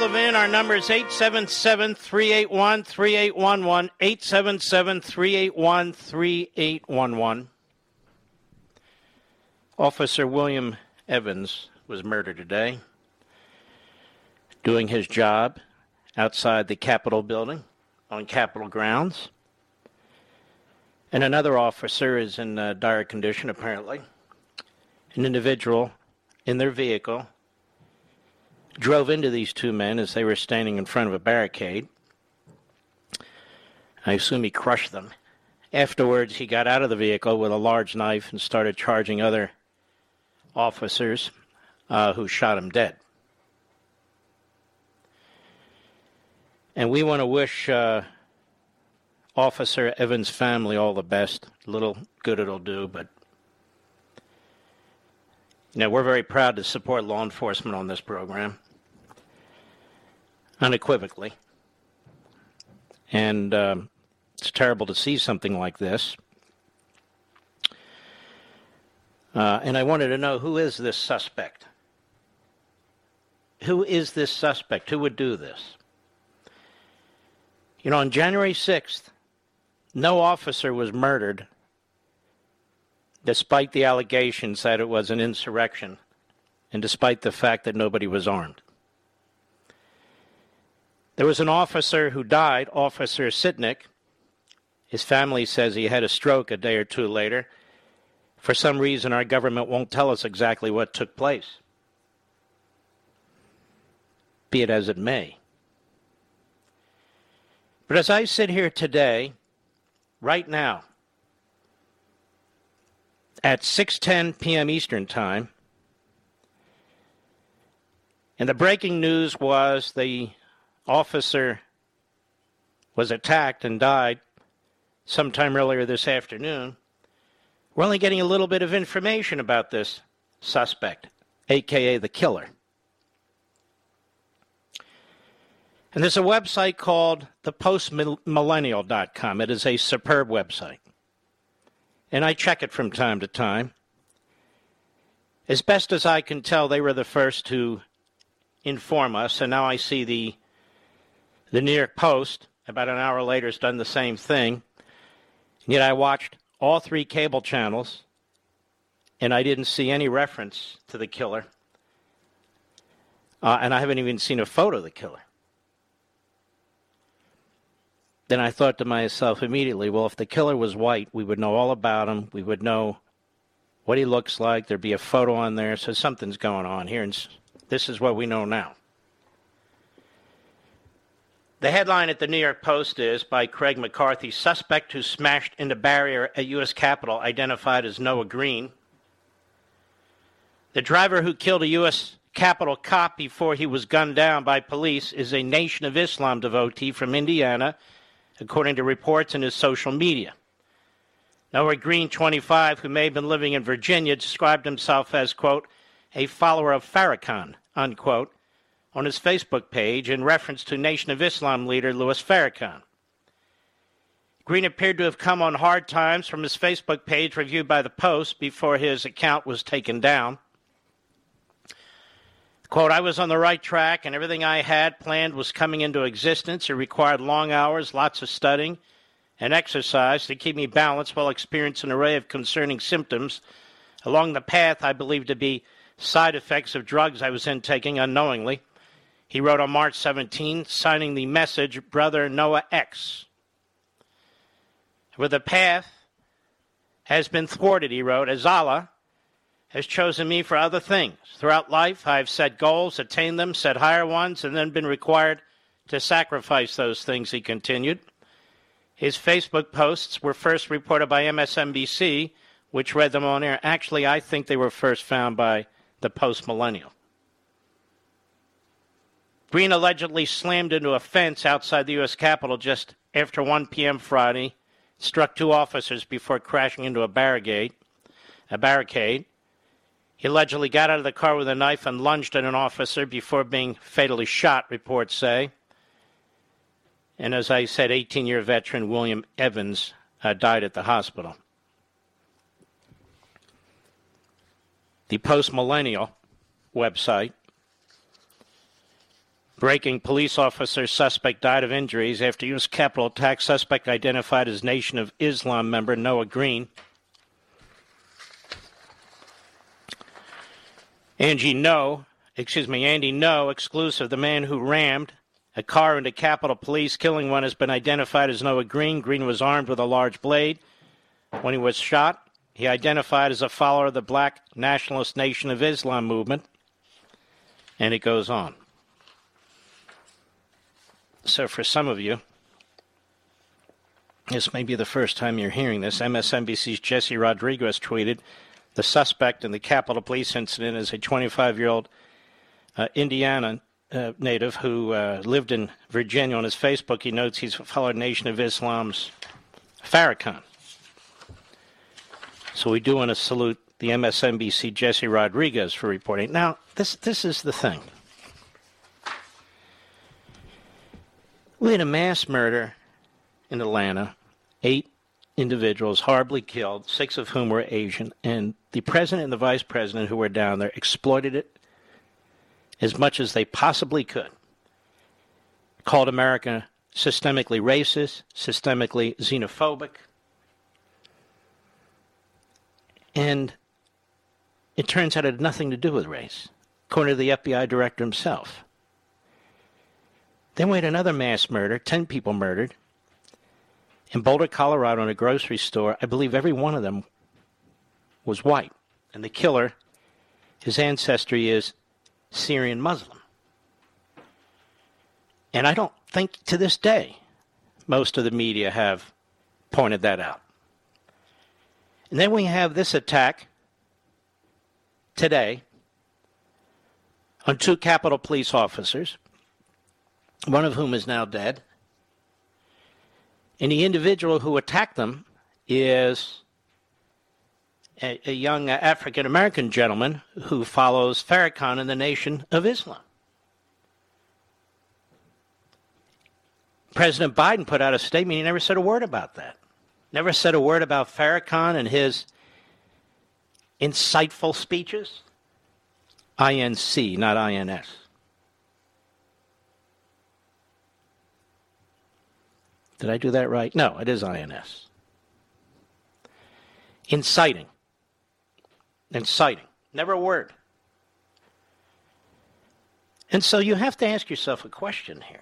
Levin. Our number is 877 381 3811. 877 381 3811. Officer William Evans was murdered today doing his job outside the Capitol building on Capitol grounds. And another officer is in uh, dire condition, apparently. An individual in their vehicle drove into these two men as they were standing in front of a barricade. I assume he crushed them. Afterwards, he got out of the vehicle with a large knife and started charging other officers uh, who shot him dead. And we want to wish uh, Officer Evans' family all the best. Little good it'll do, but you know, we're very proud to support law enforcement on this program unequivocally. And um, it's terrible to see something like this. Uh, and I wanted to know who is this suspect? Who is this suspect? Who would do this? You know, on January 6th, no officer was murdered despite the allegations that it was an insurrection and despite the fact that nobody was armed. There was an officer who died, Officer Sicknick. His family says he had a stroke a day or two later. For some reason, our government won't tell us exactly what took place. Be it as it may. But as I sit here today, right now, at 6:10 p.m. Eastern Time, and the breaking news was the officer was attacked and died sometime earlier this afternoon. We're only getting a little bit of information about this suspect, aka the killer. And there's a website called thepostmillennial.com. It is a superb website. And I check it from time to time. As best as I can tell, they were the first to inform us, and now I see the the New York Post, about an hour later, has done the same thing. And yet I watched all three cable channels, and I didn't see any reference to the killer. Uh, and I haven't even seen a photo of the killer. Then I thought to myself immediately, well, if the killer was white, we would know all about him. We would know what he looks like. There'd be a photo on there. So something's going on here. And this is what we know now. The headline at the New York Post is by Craig McCarthy Suspect who smashed into barrier at U.S. Capitol identified as Noah Green. The driver who killed a U.S. Capitol cop before he was gunned down by police is a Nation of Islam devotee from Indiana, according to reports in his social media. Noah Green, 25, who may have been living in Virginia, described himself as, quote, a follower of Farrakhan, unquote, on his Facebook page in reference to Nation of Islam leader Louis Farrakhan. Green appeared to have come on hard times from his Facebook page reviewed by the Post before his account was taken down. Quote, I was on the right track and everything I had planned was coming into existence. It required long hours, lots of studying, and exercise to keep me balanced while experiencing an array of concerning symptoms along the path I believed to be side effects of drugs I was intaking unknowingly. He wrote on March 17, signing the message, Brother Noah X. With the path has been thwarted, he wrote, as Allah has chosen me for other things. Throughout life, I have set goals, attained them, set higher ones, and then been required to sacrifice those things, he continued. His Facebook posts were first reported by MSNBC, which read them on air. Actually, I think they were first found by the Post Millennial. Green allegedly slammed into a fence outside the U.S. Capitol just after 1 p.m. Friday, struck two officers before crashing into a barricade. A barricade. He allegedly got out of the car with a knife and lunged at an officer before being fatally shot, reports say. And as I said, 18 year veteran William Evans uh, died at the hospital. The post millennial website Breaking police officer suspect died of injuries after U.S. Capitol attack. Suspect identified as Nation of Islam member Noah Green. Angie No, excuse me, Andy Ngo, exclusive. The man who rammed a car into Capitol Police, killing one, has been identified as Noah Green. Green was armed with a large blade when he was shot. He identified as a follower of the Black Nationalist Nation of Islam movement. And it goes on. So, for some of you, this may be the first time you're hearing this. MSNBC's Jesse Rodriguez tweeted the suspect in the Capitol Police incident is a 25 year old uh, Indiana uh, native who uh, lived in Virginia. On his Facebook, he notes he's a fellow Nation of Islam's Farrakhan. So we do want to salute the MSNBC Jesse Rodriguez for reporting. Now, this this is the thing. We had a mass murder in Atlanta, eight individuals horribly killed, six of whom were Asian, and the president and the vice president who were down there exploited it as much as they possibly could. Called America systemically racist, systemically xenophobic. And it turns out it had nothing to do with race, according to the FBI director himself. Then we had another mass murder, 10 people murdered in Boulder, Colorado, in a grocery store. I believe every one of them was white. And the killer, his ancestry is Syrian Muslim. And I don't think to this day most of the media have pointed that out. And then we have this attack today on two Capitol Police officers one of whom is now dead. And the individual who attacked them is a, a young African American gentleman who follows Farrakhan in the Nation of Islam. President Biden put out a statement. He never said a word about that. Never said a word about Farrakhan and his insightful speeches. INC, not INS. Did I do that right? No, it is INS. Inciting. Inciting. Never a word. And so you have to ask yourself a question here.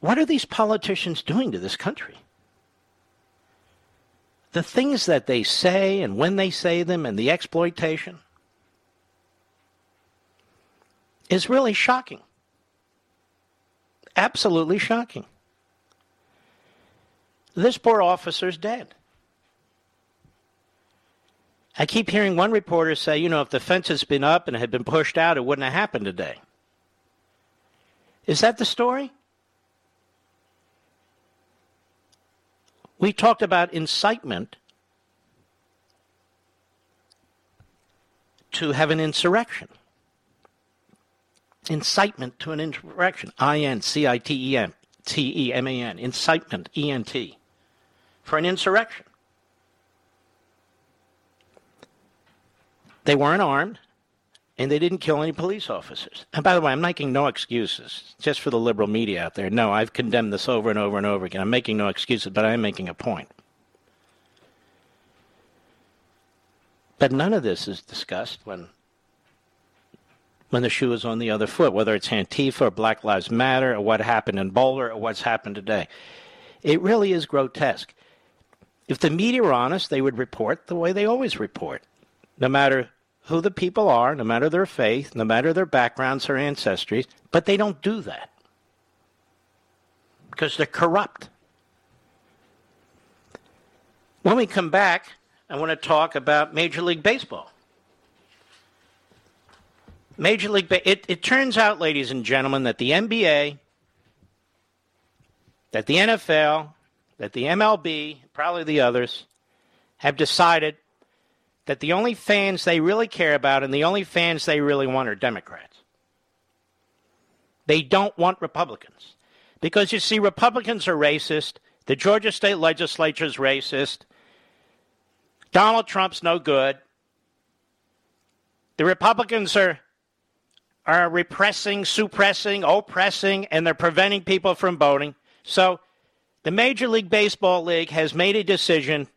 What are these politicians doing to this country? The things that they say and when they say them and the exploitation is really shocking. Absolutely shocking. This poor officer's dead. I keep hearing one reporter say, you know, if the fence has been up and had been pushed out, it wouldn't have happened today. Is that the story? We talked about incitement to have an insurrection. Incitement to an insurrection. I N C I T E M T E M A N. Incitement, E N T. For an insurrection. They weren't armed, and they didn't kill any police officers. And by the way, I'm making no excuses just for the liberal media out there. No, I've condemned this over and over and over again. I'm making no excuses, but I am making a point. But none of this is discussed when when the shoe is on the other foot, whether it's Antifa or Black Lives Matter or what happened in Boulder or what's happened today. It really is grotesque. If the media were honest, they would report the way they always report no matter who the people are, no matter their faith, no matter their backgrounds or ancestries, but they don't do that because they're corrupt. When we come back, I want to talk about Major League Baseball. Major League it, it turns out, ladies and gentlemen, that the NBA, that the NFL, that the MLB, probably the others, have decided that the only fans they really care about and the only fans they really want are Democrats. They don't want Republicans. Because you see, Republicans are racist. The Georgia state legislature is racist. Donald Trump's no good. The Republicans are are repressing, suppressing, oppressing, and they're preventing people from voting. So the Major League Baseball League has made a decision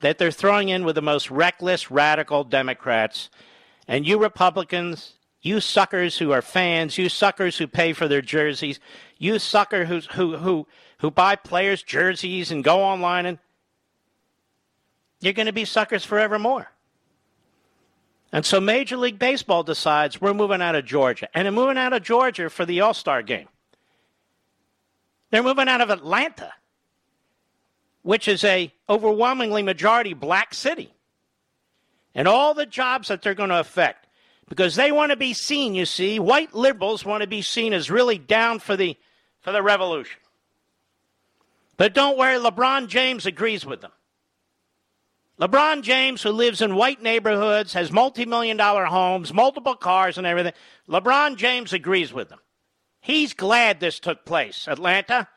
that they're throwing in with the most reckless, radical Democrats. And you Republicans, you suckers who are fans, you suckers who pay for their jerseys, you sucker who, who, who, who buy players' jerseys and go online and you're going to be suckers forevermore. And so Major League Baseball decides we're moving out of Georgia. And they're moving out of Georgia for the All Star game. They're moving out of Atlanta which is a overwhelmingly majority black city. And all the jobs that they're going to affect because they want to be seen, you see, white liberals want to be seen as really down for the for the revolution. But don't worry, LeBron James agrees with them. LeBron James, who lives in white neighborhoods, has multi million dollar homes, multiple cars, and everything, LeBron James agrees with them. He's glad this took place, Atlanta.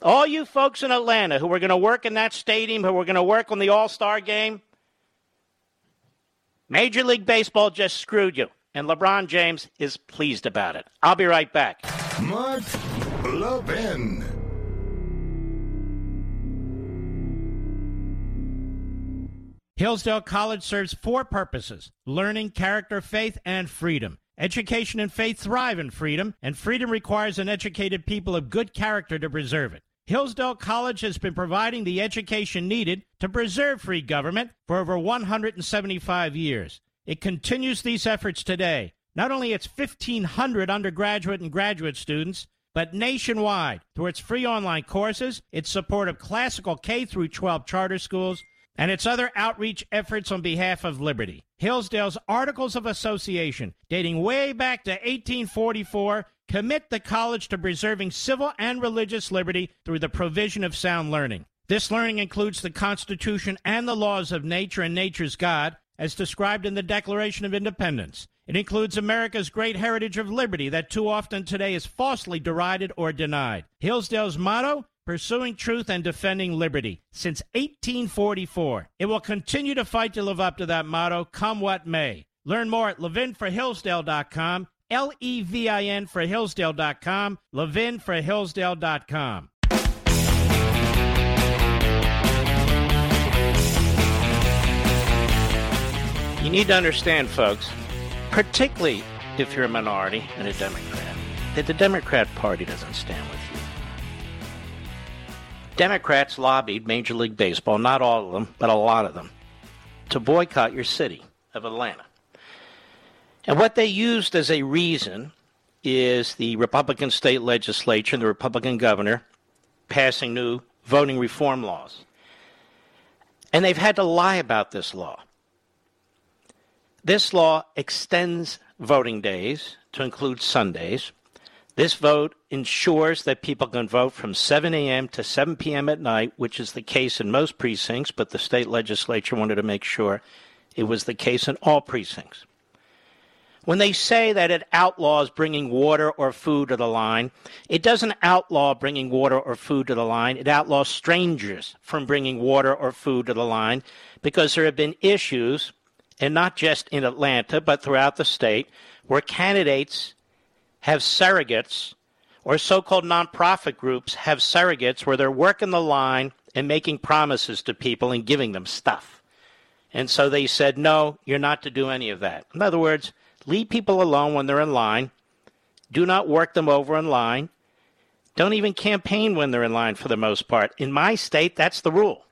All you folks in Atlanta who are going to work in that stadium, who are going to work on the All Star game, Major League Baseball just screwed you. And LeBron James is pleased about it. I'll be right back. Mark Levin. Hillsdale College serves four purposes learning, character, faith, and freedom. Education and faith thrive in freedom, and freedom requires an educated people of good character to preserve it. Hillsdale College has been providing the education needed to preserve free government for over 175 years. It continues these efforts today. Not only its 1,500 undergraduate and graduate students, but nationwide through its free online courses, its support of classical K through 12 charter schools, and its other outreach efforts on behalf of liberty. Hillsdale's Articles of Association, dating way back to 1844, commit the college to preserving civil and religious liberty through the provision of sound learning. This learning includes the Constitution and the laws of nature and nature's God, as described in the Declaration of Independence. It includes America's great heritage of liberty that too often today is falsely derided or denied. Hillsdale's motto pursuing truth and defending liberty since 1844. It will continue to fight to live up to that motto, come what may. Learn more at levinforhillsdale.com L E V I N for Hillsdale.com, levinforhillsdale.com. You need to understand, folks, particularly if you're a minority and a Democrat, that the Democrat Party doesn't stand with. Democrats lobbied Major League Baseball, not all of them, but a lot of them, to boycott your city of Atlanta. And what they used as a reason is the Republican state legislature and the Republican governor passing new voting reform laws. And they've had to lie about this law. This law extends voting days to include Sundays. This vote ensures that people can vote from 7 a.m. to 7 p.m. at night, which is the case in most precincts, but the state legislature wanted to make sure it was the case in all precincts. When they say that it outlaws bringing water or food to the line, it doesn't outlaw bringing water or food to the line. It outlaws strangers from bringing water or food to the line because there have been issues, and not just in Atlanta, but throughout the state, where candidates have surrogates or so called nonprofit groups have surrogates where they're working the line and making promises to people and giving them stuff. And so they said, no, you're not to do any of that. In other words, Leave people alone when they're in line. Do not work them over in line. Don't even campaign when they're in line for the most part. In my state, that's the rule.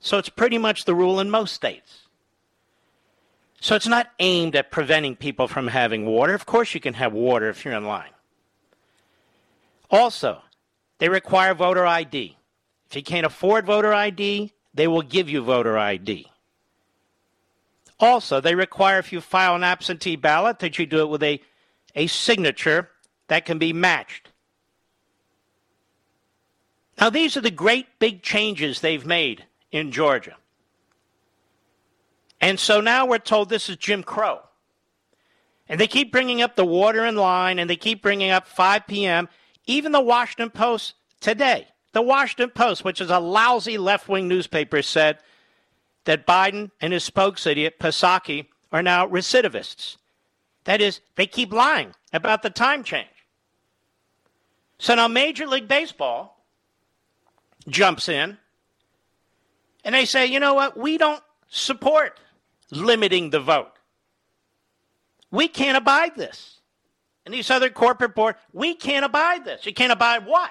So it's pretty much the rule in most states. So it's not aimed at preventing people from having water. Of course, you can have water if you're in line. Also, they require voter ID. If you can't afford voter ID, they will give you voter ID. Also, they require if you file an absentee ballot that you do it with a, a signature that can be matched. Now, these are the great big changes they've made in Georgia. And so now we're told this is Jim Crow. And they keep bringing up the water in line and they keep bringing up 5 p.m. Even the Washington Post today, the Washington Post, which is a lousy left wing newspaper, said that Biden and his spokesidiot, Psaki, are now recidivists. That is, they keep lying about the time change. So now Major League Baseball jumps in and they say, you know what? We don't support limiting the vote. We can't abide this. And these other corporate boards, we can't abide this. You can't abide what?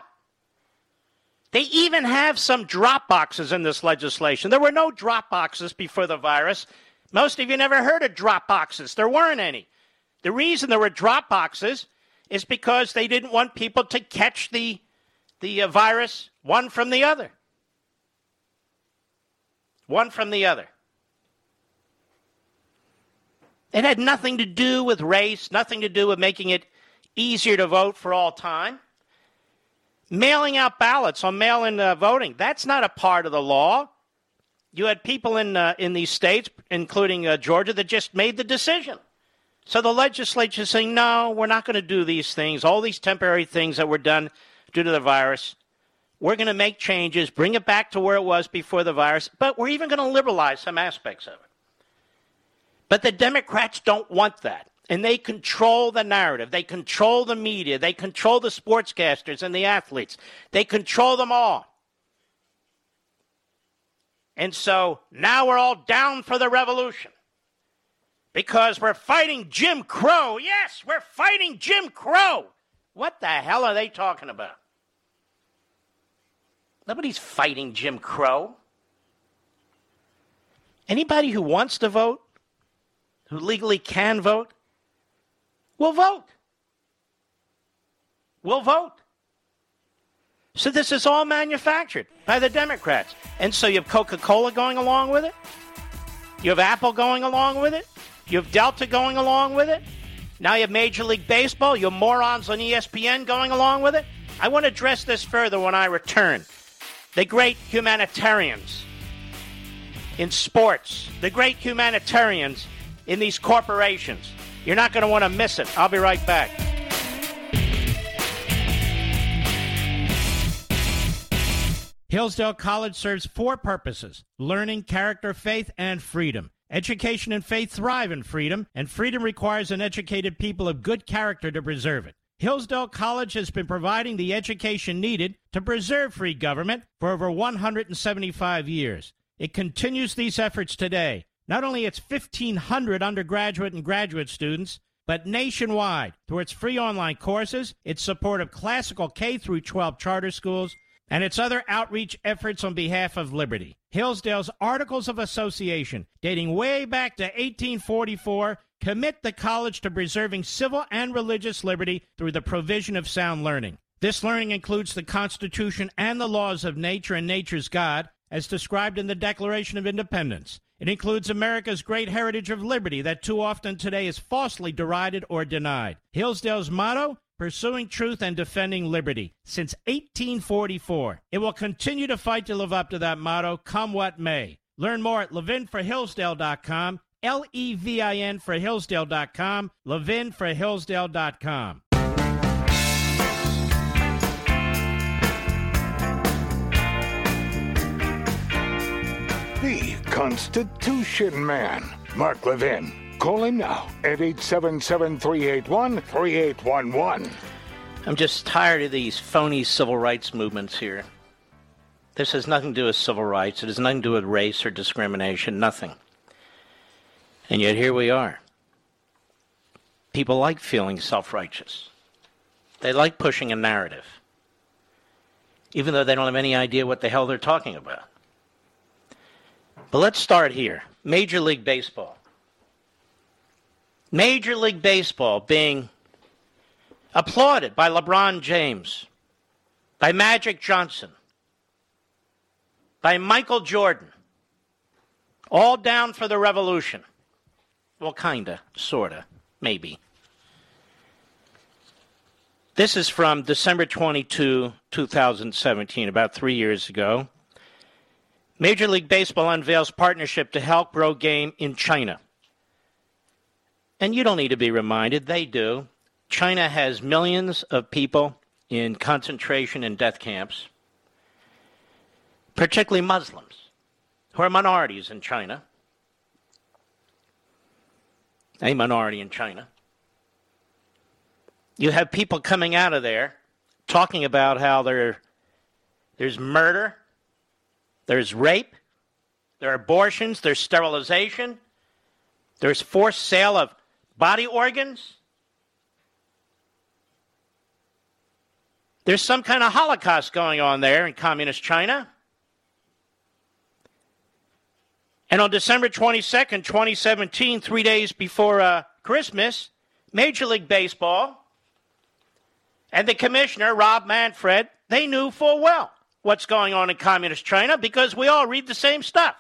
They even have some drop boxes in this legislation. There were no drop boxes before the virus. Most of you never heard of drop boxes. There weren't any. The reason there were drop boxes is because they didn't want people to catch the, the uh, virus one from the other. One from the other. It had nothing to do with race, nothing to do with making it easier to vote for all time. Mailing out ballots on mail in uh, voting, that's not a part of the law. You had people in, uh, in these states, including uh, Georgia, that just made the decision. So the legislature is saying, no, we're not going to do these things, all these temporary things that were done due to the virus. We're going to make changes, bring it back to where it was before the virus, but we're even going to liberalize some aspects of it. But the Democrats don't want that and they control the narrative. They control the media. They control the sportscasters and the athletes. They control them all. And so now we're all down for the revolution because we're fighting Jim Crow. Yes, we're fighting Jim Crow. What the hell are they talking about? Nobody's fighting Jim Crow. Anybody who wants to vote, who legally can vote, will vote. Will vote. So this is all manufactured by the Democrats. And so you have Coca Cola going along with it. You have Apple going along with it. You have Delta going along with it. Now you have Major League Baseball. You have morons on ESPN going along with it. I want to address this further when I return. The great humanitarians in sports, the great humanitarians in these corporations. You're not going to want to miss it. I'll be right back. Hillsdale College serves four purposes learning, character, faith, and freedom. Education and faith thrive in freedom, and freedom requires an educated people of good character to preserve it. Hillsdale College has been providing the education needed to preserve free government for over 175 years. It continues these efforts today not only its 1,500 undergraduate and graduate students, but nationwide through its free online courses, its support of classical K through 12 charter schools, and its other outreach efforts on behalf of liberty. Hillsdale's Articles of Association, dating way back to 1844, commit the college to preserving civil and religious liberty through the provision of sound learning. This learning includes the Constitution and the laws of nature and nature's God, as described in the Declaration of Independence. It includes America's great heritage of liberty that too often today is falsely derided or denied. Hillsdale's motto pursuing truth and defending liberty since 1844. It will continue to fight to live up to that motto, come what may. Learn more at levinforhillsdale.com, L E V I N for Hillsdale.com, levinforhillsdale.com. Constitution Man, Mark Levin. Call him now at 877 381 3811. I'm just tired of these phony civil rights movements here. This has nothing to do with civil rights. It has nothing to do with race or discrimination, nothing. And yet here we are. People like feeling self righteous, they like pushing a narrative, even though they don't have any idea what the hell they're talking about. But let's start here Major League Baseball. Major League Baseball being applauded by LeBron James, by Magic Johnson, by Michael Jordan, all down for the revolution. Well, kinda, sorta, maybe. This is from December 22, 2017, about three years ago. Major League Baseball unveils partnership to help grow game in China. And you don't need to be reminded, they do. China has millions of people in concentration and death camps, particularly Muslims, who are minorities in China. A minority in China. You have people coming out of there talking about how there, there's murder, there's rape, there are abortions, there's sterilization, there's forced sale of body organs. There's some kind of Holocaust going on there in communist China. And on December 22nd, 2017, three days before uh, Christmas, Major League Baseball and the commissioner, Rob Manfred, they knew full well what's going on in communist China because we all read the same stuff.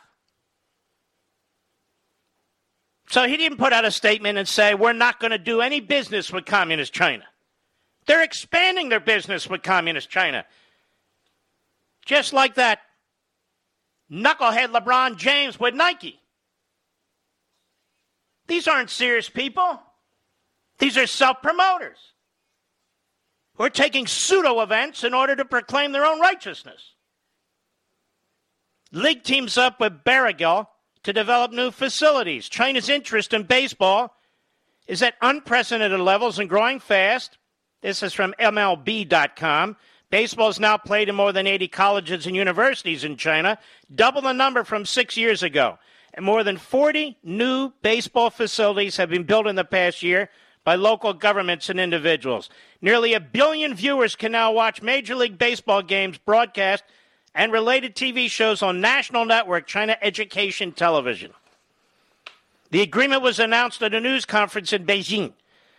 So he didn't put out a statement and say, we're not going to do any business with Communist China. They're expanding their business with Communist China. Just like that knucklehead LeBron James with Nike. These aren't serious people. These are self promoters who are taking pseudo events in order to proclaim their own righteousness. League teams up with Barrigal to develop new facilities. China's interest in baseball is at unprecedented levels and growing fast. This is from MLB.com. Baseball is now played in more than 80 colleges and universities in China, double the number from six years ago. And more than 40 new baseball facilities have been built in the past year by local governments and individuals. Nearly a billion viewers can now watch Major League Baseball games broadcast and related TV shows on national network China Education Television. The agreement was announced at a news conference in Beijing,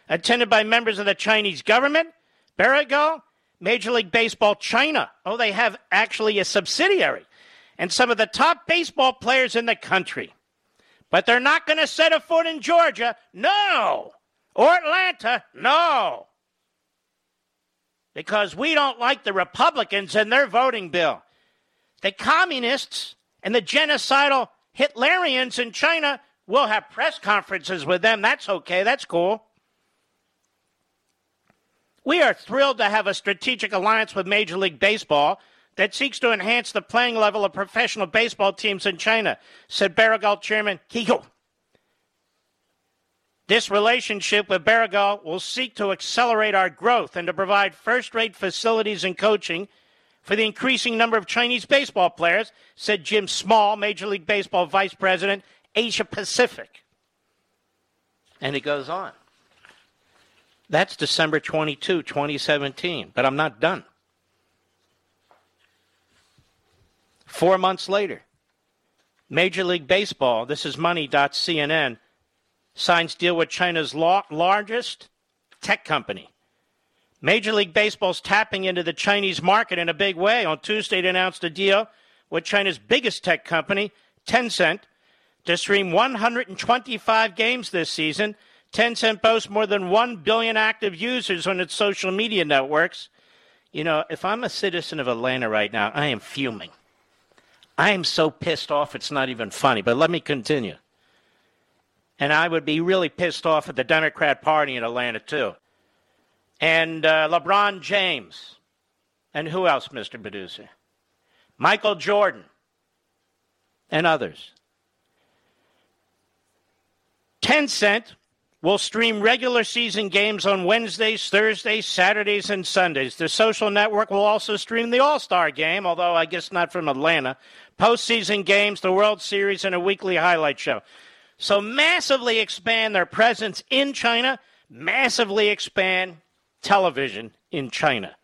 attended by members of the Chinese government, Barrigal, Major League Baseball China. Oh, they have actually a subsidiary, and some of the top baseball players in the country. But they're not going to set a foot in Georgia, no, or Atlanta, no, because we don't like the Republicans and their voting bill. The communists and the genocidal Hitlerians in China will have press conferences with them. That's okay. That's cool. We are thrilled to have a strategic alliance with Major League Baseball that seeks to enhance the playing level of professional baseball teams in China, said Barrigal chairman Kigo. This relationship with Barrigal will seek to accelerate our growth and to provide first rate facilities and coaching for the increasing number of Chinese baseball players, said Jim Small, Major League Baseball Vice President, Asia Pacific. And it goes on. That's December 22, 2017. But I'm not done. Four months later, Major League Baseball, this is money.cnn, signs deal with China's largest tech company. Major League Baseball's tapping into the Chinese market in a big way. On Tuesday, it announced a deal with China's biggest tech company, Tencent, to stream 125 games this season. Tencent boasts more than 1 billion active users on its social media networks. You know, if I'm a citizen of Atlanta right now, I am fuming. I am so pissed off, it's not even funny. But let me continue. And I would be really pissed off at the Democrat Party in Atlanta, too. And uh, LeBron James. And who else, Mr. Medusa? Michael Jordan. And others. Tencent will stream regular season games on Wednesdays, Thursdays, Saturdays, and Sundays. The social network will also stream the All Star game, although I guess not from Atlanta, postseason games, the World Series, and a weekly highlight show. So, massively expand their presence in China, massively expand television in China.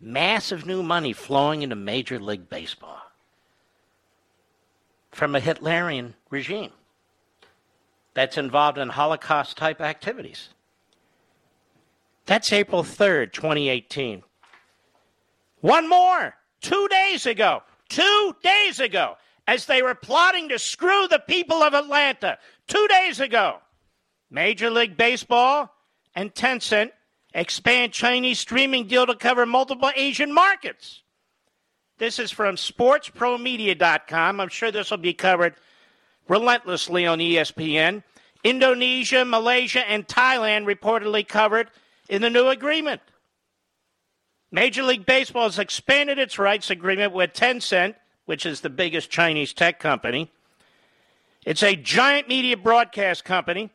Massive new money flowing into Major League Baseball from a Hitlerian regime that's involved in Holocaust type activities. That's April 3rd, 2018. One more, two days ago, two days ago, as they were plotting to screw the people of Atlanta, two days ago, Major League Baseball and Tencent expand Chinese streaming deal to cover multiple Asian markets. This is from sportspromedia.com. I'm sure this will be covered relentlessly on ESPN. Indonesia, Malaysia, and Thailand reportedly covered in the new agreement. Major League Baseball has expanded its rights agreement with Tencent, which is the biggest Chinese tech company. It's a giant media broadcast company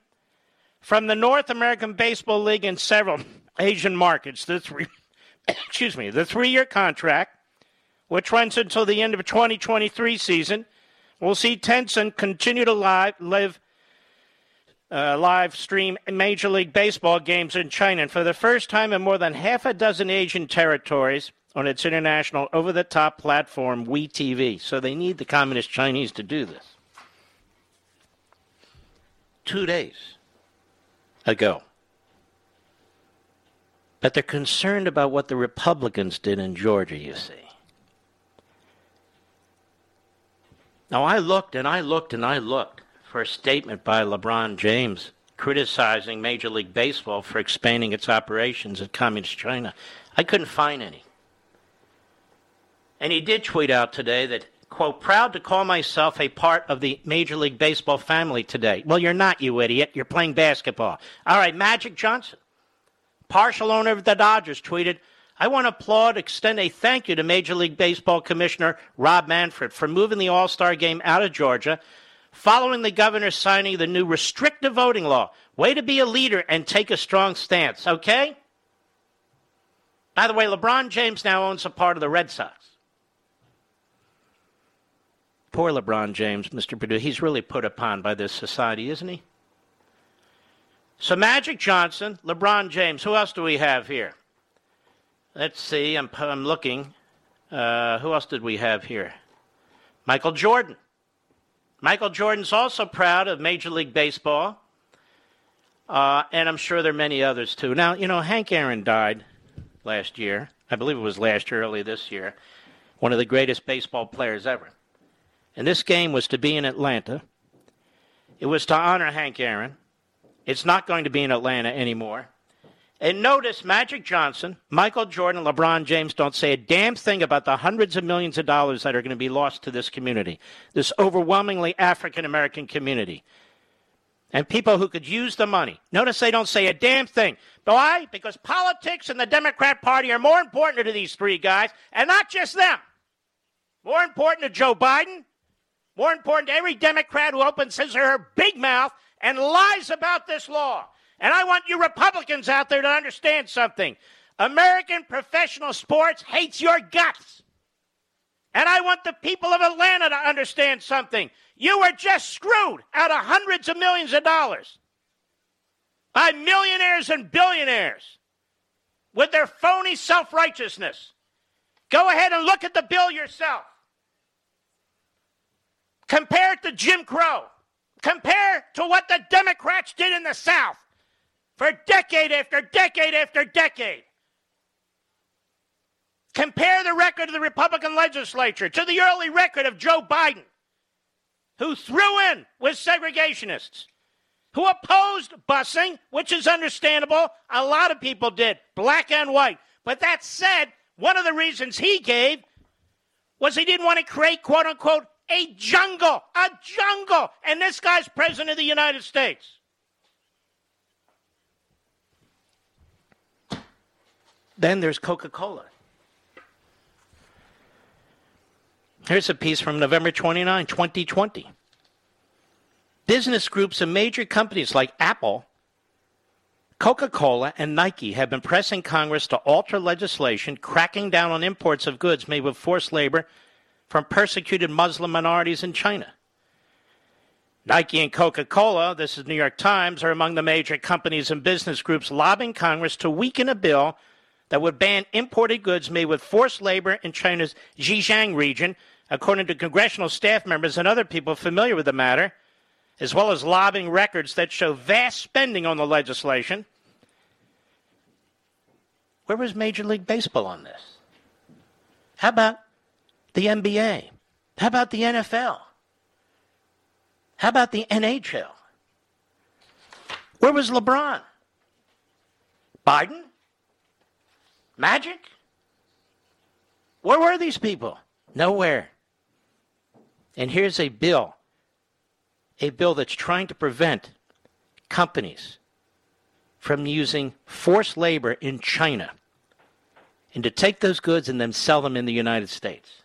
from the North American Baseball League and several Asian markets. The three, excuse me, the three-year contract, which runs until the end of the 2023 season, will see Tencent continue to live, live uh, live stream Major League Baseball games in China. And for the first time in more than half a dozen Asian territories on its international over the top platform, WeTV. So they need the Communist Chinese to do this. Two days ago. But they're concerned about what the Republicans did in Georgia, you see. Now, I looked and I looked and I looked for a statement by LeBron James criticizing Major League Baseball for expanding its operations in Communist China. I couldn't find any. And he did tweet out today that, quote, proud to call myself a part of the Major League Baseball family today. Well, you're not, you idiot. You're playing basketball. All right, Magic Johnson, partial owner of the Dodgers, tweeted, I want to applaud, extend a thank you to Major League Baseball Commissioner Rob Manfred for moving the All Star game out of Georgia following the governor signing the new restrictive voting law. Way to be a leader and take a strong stance, okay? By the way, LeBron James now owns a part of the Red Sox. Poor LeBron James, Mr. Perdue. He's really put upon by this society, isn't he? So Magic Johnson, LeBron James. Who else do we have here? Let's see. I'm, I'm looking. Uh, who else did we have here? Michael Jordan. Michael Jordan's also proud of Major League Baseball, uh, and I'm sure there are many others too. Now, you know, Hank Aaron died last year. I believe it was last year, early this year. One of the greatest baseball players ever. And this game was to be in Atlanta. It was to honor Hank Aaron. It's not going to be in Atlanta anymore. And notice Magic Johnson, Michael Jordan, LeBron James don't say a damn thing about the hundreds of millions of dollars that are going to be lost to this community, this overwhelmingly African American community. And people who could use the money. Notice they don't say a damn thing. Why? Because politics and the Democrat Party are more important to these three guys, and not just them. More important to Joe Biden, more important to every Democrat who opens his or her big mouth and lies about this law. And I want you Republicans out there to understand something. American professional sports hates your guts. And I want the people of Atlanta to understand something. You were just screwed out of hundreds of millions of dollars by millionaires and billionaires with their phony self righteousness. Go ahead and look at the bill yourself. Compare it to Jim Crow. Compare to what the Democrats did in the South for decade after decade after decade. Compare the record of the Republican legislature to the early record of Joe Biden, who threw in with segregationists, who opposed busing, which is understandable. A lot of people did, black and white. But that said, one of the reasons he gave was he didn't want to create, quote unquote, a jungle, a jungle. And this guy's president of the United States. Then there's Coca Cola. Here's a piece from November 29, 2020. Business groups and major companies like Apple, Coca Cola, and Nike have been pressing Congress to alter legislation cracking down on imports of goods made with forced labor from persecuted Muslim minorities in China. Nike and Coca Cola, this is New York Times, are among the major companies and business groups lobbying Congress to weaken a bill that would ban imported goods made with forced labor in China's Xinjiang region according to congressional staff members and other people familiar with the matter, as well as lobbying records that show vast spending on the legislation. Where was Major League Baseball on this? How about the NBA? How about the NFL? How about the NHL? Where was LeBron? Biden? Magic? Where were these people? Nowhere. And here's a bill, a bill that's trying to prevent companies from using forced labor in China and to take those goods and then sell them in the United States.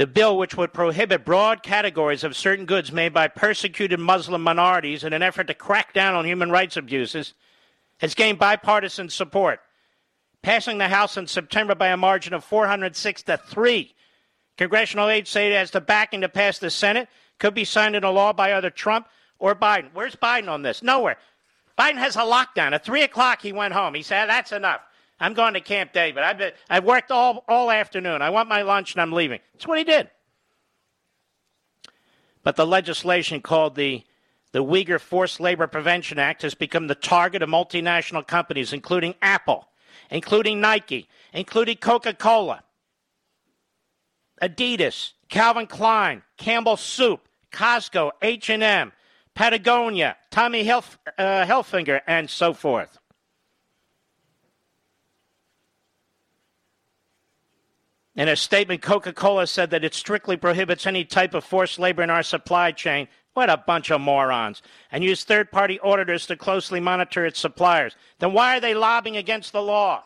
The bill, which would prohibit broad categories of certain goods made by persecuted Muslim minorities in an effort to crack down on human rights abuses, has gained bipartisan support, passing the House in September by a margin of 406 to 3 Congressional aides say it has the backing to pass the Senate, could be signed into law by either Trump or Biden. Where's Biden on this? Nowhere. Biden has a lockdown. At 3 o'clock, he went home. He said, That's enough. I'm going to Camp David. I've, been, I've worked all, all afternoon. I want my lunch and I'm leaving. That's what he did. But the legislation called the, the Uyghur Forced Labor Prevention Act has become the target of multinational companies, including Apple, including Nike, including Coca Cola. Adidas, Calvin Klein, Campbell Soup, Costco, H&M, Patagonia, Tommy Hilf, uh, Hilfiger, and so forth. In a statement, Coca Cola said that it strictly prohibits any type of forced labor in our supply chain. What a bunch of morons. And use third party auditors to closely monitor its suppliers. Then why are they lobbying against the law?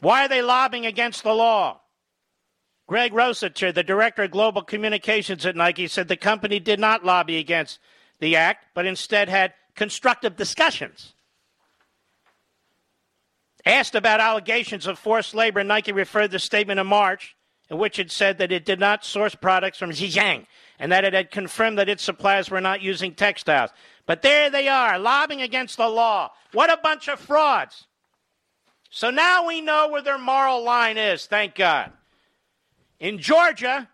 Why are they lobbying against the law? Greg Rossiter, the director of global communications at Nike, said the company did not lobby against the act, but instead had constructive discussions. Asked about allegations of forced labor, Nike referred to the statement in March in which it said that it did not source products from Xinjiang and that it had confirmed that its suppliers were not using textiles. But there they are, lobbying against the law. What a bunch of frauds. So now we know where their moral line is, thank God. In Georgia,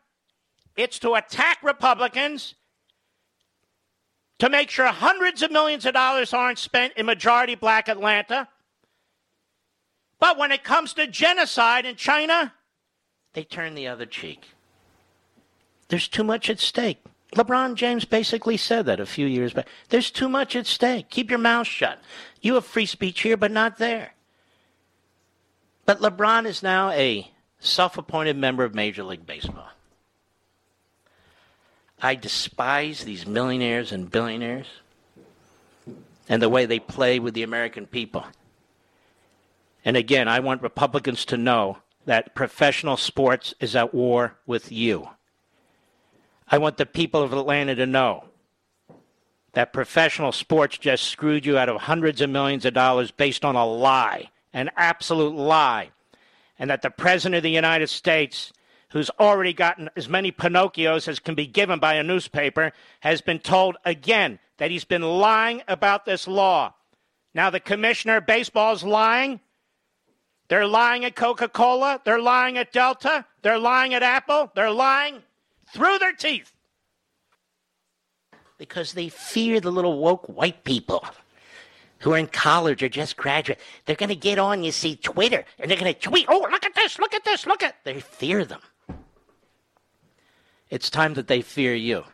it's to attack Republicans to make sure hundreds of millions of dollars aren't spent in majority black Atlanta. But when it comes to genocide in China, they turn the other cheek. There's too much at stake. LeBron James basically said that a few years back. There's too much at stake. Keep your mouth shut. You have free speech here, but not there. But LeBron is now a self appointed member of Major League Baseball. I despise these millionaires and billionaires and the way they play with the American people. And again, I want Republicans to know that professional sports is at war with you. I want the people of Atlanta to know that professional sports just screwed you out of hundreds of millions of dollars based on a lie, an absolute lie and that the President of the United States, who's already gotten as many Pinocchios as can be given by a newspaper, has been told again that he's been lying about this law. Now, the commissioner of baseball is lying. They're lying at Coca Cola. They're lying at Delta. They're lying at Apple. They're lying through their teeth because they fear the little woke white people who are in college or just graduate. They're going to get on, you see, Twitter, and they're going to tweet, oh, look at this, look at this, look at. They fear them. It's time that they fear you.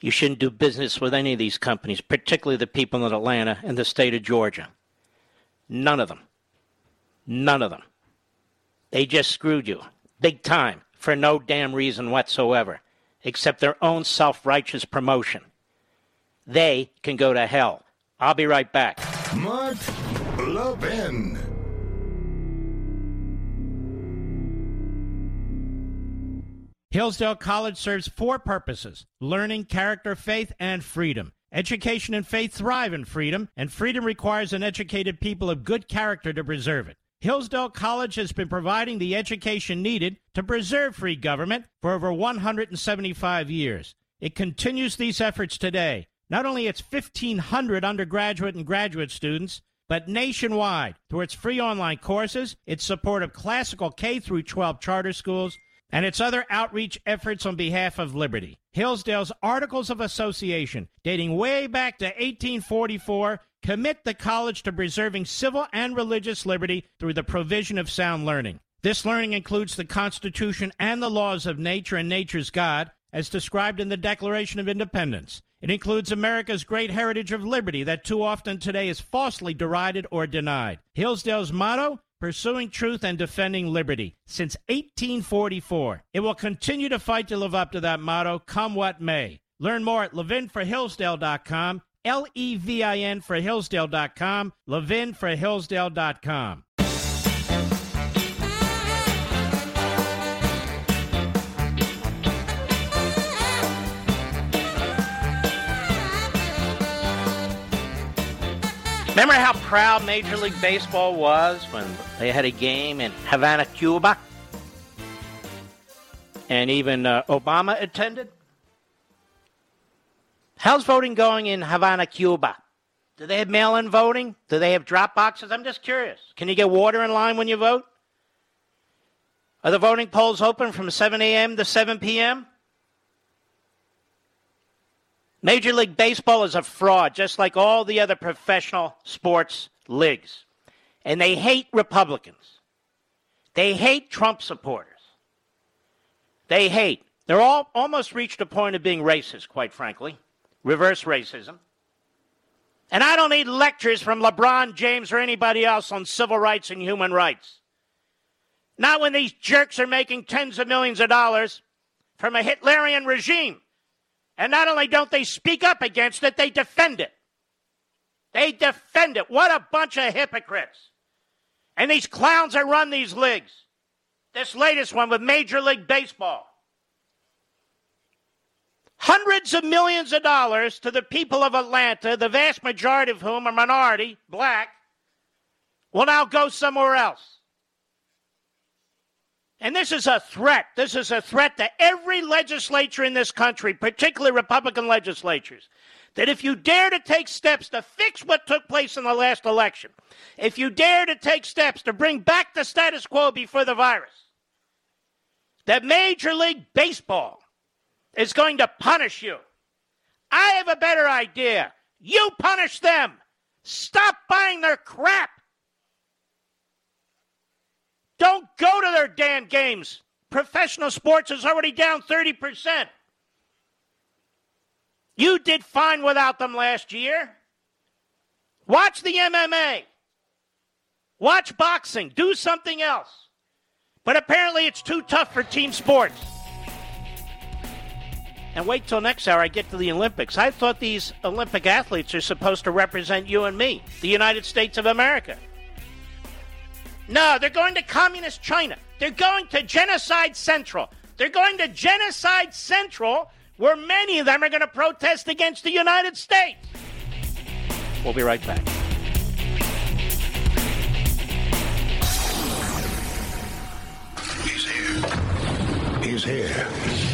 You shouldn't do business with any of these companies, particularly the people in Atlanta and the state of Georgia. None of them. None of them. They just screwed you. Big time. For no damn reason whatsoever, except their own self righteous promotion. They can go to hell. I'll be right back. Mark Levin. Hillsdale College serves four purposes learning, character, faith, and freedom. Education and faith thrive in freedom, and freedom requires an educated people of good character to preserve it. Hillsdale College has been providing the education needed to preserve free government for over 175 years. It continues these efforts today. Not only its 1,500 undergraduate and graduate students, but nationwide through its free online courses, its support of classical K through 12 charter schools, and its other outreach efforts on behalf of liberty. Hillsdale's Articles of Association, dating way back to 1844, commit the college to preserving civil and religious liberty through the provision of sound learning. This learning includes the Constitution and the laws of nature and nature's God, as described in the Declaration of Independence. It includes America's great heritage of liberty that too often today is falsely derided or denied. Hillsdale's motto pursuing truth and defending liberty since 1844. It will continue to fight to live up to that motto, come what may. Learn more at levinforhillsdale.com, L E V I N for Hillsdale.com, levinforhillsdale.com. Remember how proud Major League Baseball was when they had a game in Havana, Cuba? And even uh, Obama attended? How's voting going in Havana, Cuba? Do they have mail in voting? Do they have drop boxes? I'm just curious. Can you get water in line when you vote? Are the voting polls open from 7 a.m. to 7 p.m.? Major League Baseball is a fraud, just like all the other professional sports leagues. And they hate Republicans. They hate Trump supporters. They hate. They're all almost reached a point of being racist, quite frankly. Reverse racism. And I don't need lectures from LeBron James or anybody else on civil rights and human rights. Not when these jerks are making tens of millions of dollars from a Hitlerian regime. And not only don't they speak up against it, they defend it. They defend it. What a bunch of hypocrites. And these clowns that run these leagues. This latest one with Major League Baseball. Hundreds of millions of dollars to the people of Atlanta, the vast majority of whom are minority, black, will now go somewhere else. And this is a threat. This is a threat to every legislature in this country, particularly Republican legislatures. That if you dare to take steps to fix what took place in the last election, if you dare to take steps to bring back the status quo before the virus, that Major League Baseball is going to punish you. I have a better idea. You punish them. Stop buying their crap. Don't go to their damn games. Professional sports is already down 30%. You did fine without them last year. Watch the MMA. Watch boxing. Do something else. But apparently it's too tough for team sports. And wait till next hour I get to the Olympics. I thought these Olympic athletes are supposed to represent you and me, the United States of America. No, they're going to communist China. They're going to Genocide Central. They're going to Genocide Central, where many of them are going to protest against the United States. We'll be right back. He's here. He's here.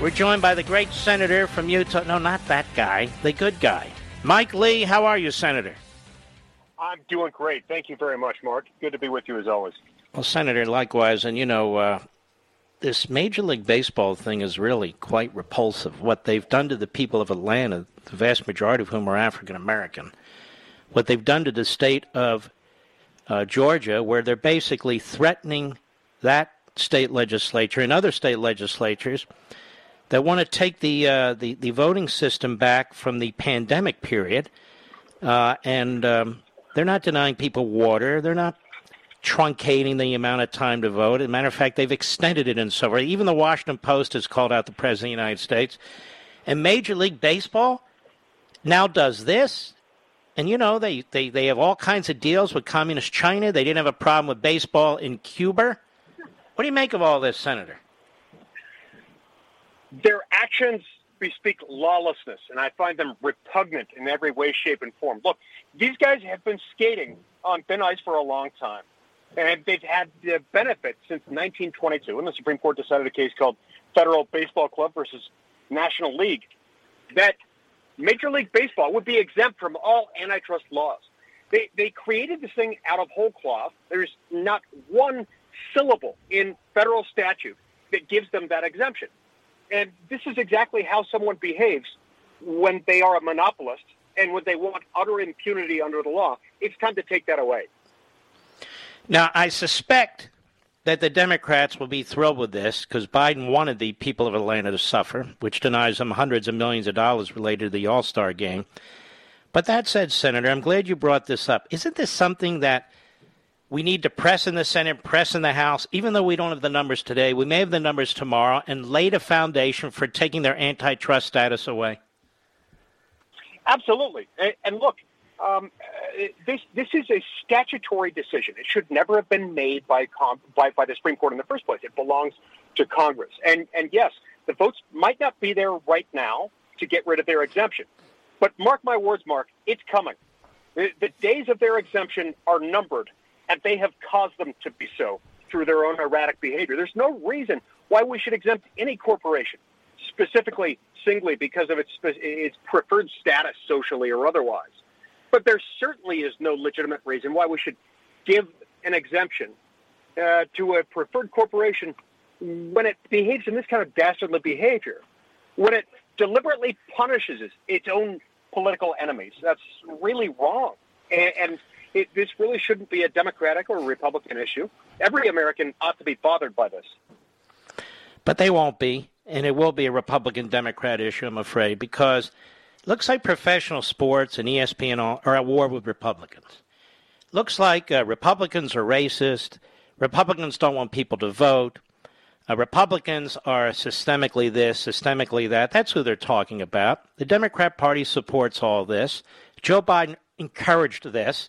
We're joined by the great senator from Utah. No, not that guy, the good guy. Mike Lee, how are you, Senator? I'm doing great. Thank you very much, Mark. Good to be with you as always. Well, Senator, likewise. And, you know, uh, this Major League Baseball thing is really quite repulsive. What they've done to the people of Atlanta, the vast majority of whom are African American, what they've done to the state of uh, Georgia, where they're basically threatening that state legislature and other state legislatures that want to take the, uh, the, the voting system back from the pandemic period, uh, and um, they're not denying people water. They're not truncating the amount of time to vote. As a matter of fact, they've extended it and so forth. Even the Washington Post has called out the President of the United States. And Major League Baseball now does this. And you know, they, they, they have all kinds of deals with communist China. They didn't have a problem with baseball in Cuba. What do you make of all this, Senator? Their actions bespeak lawlessness, and I find them repugnant in every way, shape, and form. Look, these guys have been skating on thin ice for a long time, and they've had the benefit since 1922 when the Supreme Court decided a case called Federal Baseball Club versus National League that Major League Baseball would be exempt from all antitrust laws. They, they created this thing out of whole cloth. There's not one syllable in federal statute that gives them that exemption. And this is exactly how someone behaves when they are a monopolist and when they want utter impunity under the law. It's time to take that away. Now, I suspect that the Democrats will be thrilled with this because Biden wanted the people of Atlanta to suffer, which denies them hundreds of millions of dollars related to the All Star game. But that said, Senator, I'm glad you brought this up. Isn't this something that we need to press in the Senate, press in the House, even though we don't have the numbers today? We may have the numbers tomorrow and lay the foundation for taking their antitrust status away. Absolutely. And, look, um, this this is a statutory decision. It should never have been made by, by by the Supreme Court in the first place. It belongs to Congress. And and yes, the votes might not be there right now to get rid of their exemption, but mark my words, Mark, it's coming. The, the days of their exemption are numbered, and they have caused them to be so through their own erratic behavior. There's no reason why we should exempt any corporation, specifically singly because of its its preferred status socially or otherwise. But there certainly is no legitimate reason why we should give an exemption uh, to a preferred corporation when it behaves in this kind of dastardly behavior, when it deliberately punishes its own political enemies. That's really wrong. And, and it, this really shouldn't be a Democratic or Republican issue. Every American ought to be bothered by this. But they won't be, and it will be a Republican Democrat issue, I'm afraid, because it Looks like professional sports and ESPN are at war with Republicans. Looks like uh, Republicans are racist. Republicans don't want people to vote. Uh, Republicans are systemically this, systemically that. That's who they're talking about. The Democrat Party supports all this. Joe Biden encouraged this.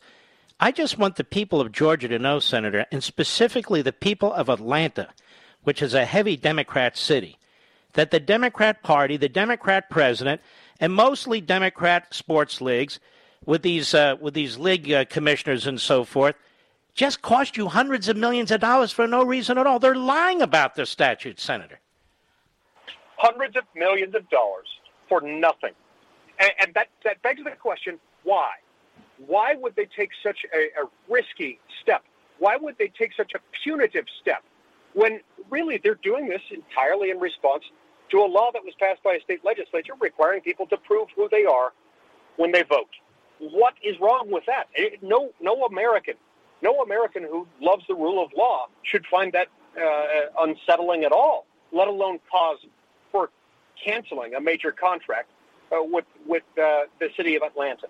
I just want the people of Georgia to know, Senator, and specifically the people of Atlanta, which is a heavy Democrat city, that the Democrat Party, the Democrat president, and mostly Democrat sports leagues with these uh, with these league uh, commissioners and so forth just cost you hundreds of millions of dollars for no reason at all. They're lying about this statute, Senator. Hundreds of millions of dollars for nothing. And, and that, that begs the question why? Why would they take such a, a risky step? Why would they take such a punitive step when really they're doing this entirely in response to a law that was passed by a state legislature requiring people to prove who they are when they vote. What is wrong with that? No, no American, no American who loves the rule of law should find that uh, unsettling at all. Let alone cause for canceling a major contract uh, with with uh, the city of Atlanta.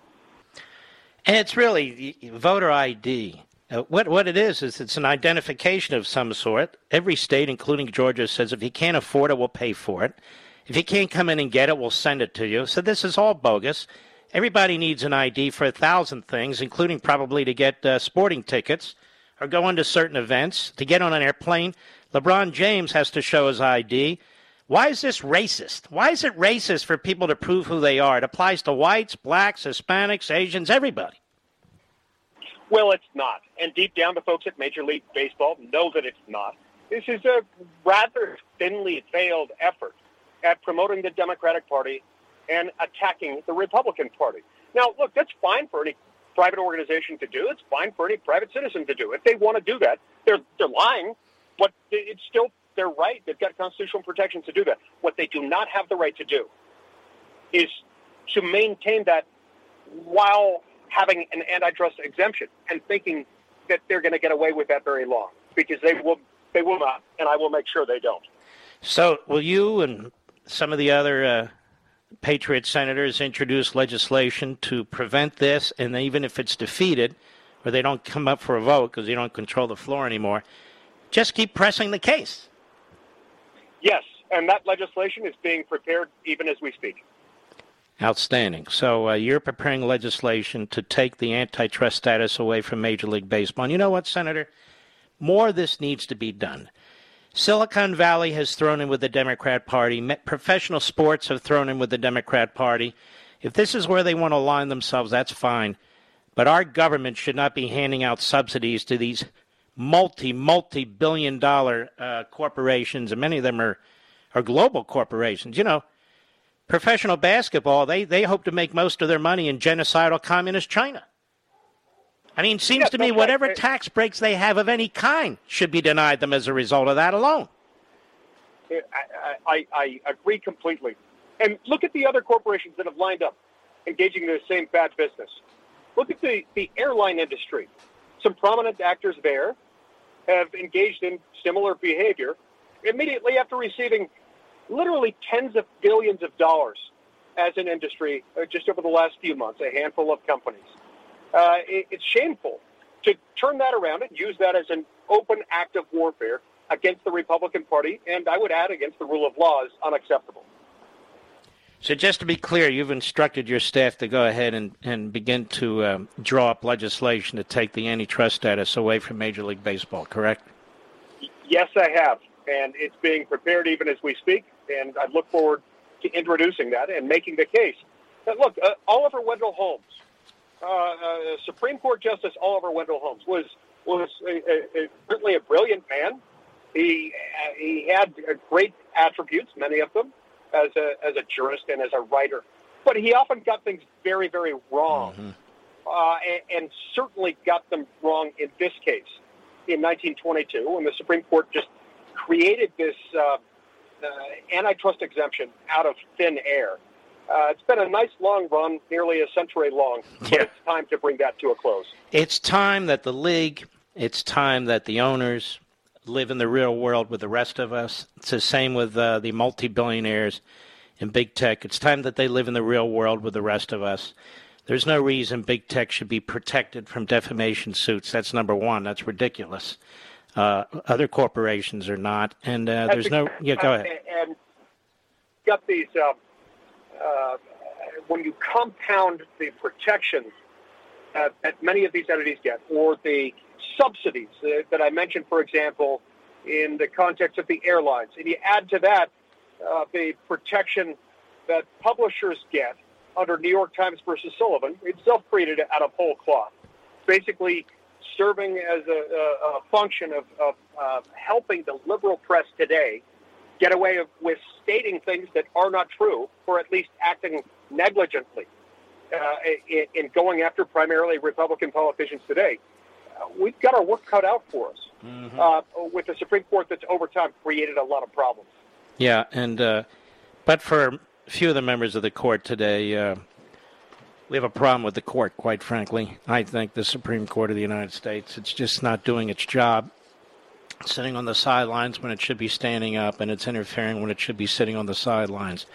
And it's really voter ID uh, what what it is is it's an identification of some sort. Every state, including Georgia, says if you can't afford it, we'll pay for it. If you can't come in and get it, we'll send it to you. So this is all bogus. Everybody needs an ID for a thousand things, including probably to get uh, sporting tickets or go into certain events. To get on an airplane, LeBron James has to show his ID. Why is this racist? Why is it racist for people to prove who they are? It applies to whites, blacks, Hispanics, Asians, everybody. Well, it's not. And deep down, the folks at Major League Baseball know that it's not. This is a rather thinly veiled effort at promoting the Democratic Party and attacking the Republican Party. Now, look, that's fine for any private organization to do. It's fine for any private citizen to do. If they want to do that, they're they're lying, but it's still their right. They've got constitutional protection to do that. What they do not have the right to do is to maintain that while having an antitrust exemption and thinking that they're going to get away with that very long because they will they will not, and I will make sure they don't. So, will you and some of the other uh, Patriot senators introduce legislation to prevent this? And even if it's defeated, or they don't come up for a vote because they don't control the floor anymore, just keep pressing the case. Yes, and that legislation is being prepared even as we speak. Outstanding. So uh, you're preparing legislation to take the antitrust status away from Major League Baseball. And you know what, Senator? More of this needs to be done. Silicon Valley has thrown in with the Democrat Party. Professional sports have thrown in with the Democrat Party. If this is where they want to align themselves, that's fine. But our government should not be handing out subsidies to these multi, multi billion dollar uh, corporations, and many of them are, are global corporations. You know, professional basketball, they, they hope to make most of their money in genocidal communist China. I mean, it seems yeah, to me whatever right. tax breaks they have of any kind should be denied them as a result of that alone. I, I, I agree completely. And look at the other corporations that have lined up engaging in the same bad business. Look at the, the airline industry. Some prominent actors there have engaged in similar behavior immediately after receiving literally tens of billions of dollars as an industry uh, just over the last few months, a handful of companies uh, it, it's shameful to turn that around and use that as an open act of warfare against the Republican Party, and I would add against the rule of law is unacceptable. So, just to be clear, you've instructed your staff to go ahead and, and begin to um, draw up legislation to take the antitrust status away from Major League Baseball, correct? Yes, I have. And it's being prepared even as we speak. And I look forward to introducing that and making the case. But look, uh, Oliver Wendell Holmes, uh, uh, Supreme Court Justice Oliver Wendell Holmes was was a, a, a, certainly a brilliant man. He he had great attributes, many of them, as a as a jurist and as a writer. But he often got things very very wrong, mm-hmm. uh, and, and certainly got them wrong in this case in 1922 when the Supreme Court just created this uh, uh, antitrust exemption out of thin air. Uh, it's been a nice long run, nearly a century long, but yeah. it's time to bring that to a close. It's time that the league, it's time that the owners live in the real world with the rest of us. It's the same with uh, the multi billionaires in big tech. It's time that they live in the real world with the rest of us. There's no reason big tech should be protected from defamation suits. That's number one. That's ridiculous. Uh, other corporations are not, and uh, there's no. Yeah, go ahead. And got these uh, uh, when you compound the protections uh, that many of these entities get, or the subsidies uh, that I mentioned, for example, in the context of the airlines, and you add to that uh, the protection that publishers get under New York Times versus Sullivan, itself created out of whole cloth, basically serving as a, a, a function of, of uh, helping the liberal press today get away with stating things that are not true, or at least acting negligently uh, in, in, going after primarily Republican politicians today. Uh, we've got our work cut out for us mm-hmm. uh, with the Supreme Court that's over time created a lot of problems. Yeah, and uh, but for a few of the members of the court today, uh, we have a problem with the court. Quite frankly, I think the Supreme Court of the United States it's just not doing its job sitting on the sidelines when it should be standing up, and it's interfering when it should be sitting on the sidelines.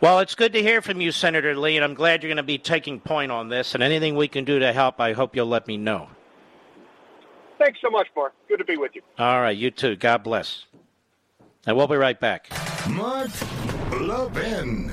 Well, it's good to hear from you, Senator Lee, and I'm glad you're going to be taking point on this. And anything we can do to help, I hope you'll let me know. Thanks so much, Mark. Good to be with you. All right, you too. God bless. And we'll be right back. Mark Levin.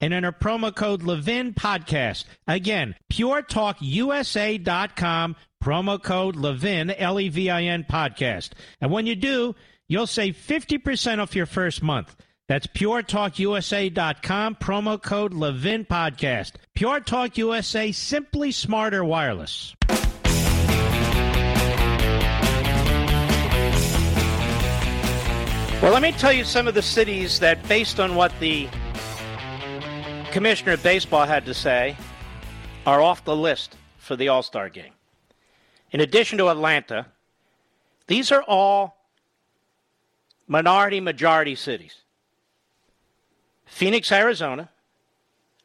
and enter promo code Levin Podcast. Again, puretalkusa.com, promo code Levin, L E V I N Podcast. And when you do, you'll save 50% off your first month. That's puretalkusa.com, promo code Levin Podcast. Pure Talk USA, simply smarter wireless. Well, let me tell you some of the cities that, based on what the commissioner of baseball had to say are off the list for the All Star game. In addition to Atlanta, these are all minority majority cities. Phoenix, Arizona,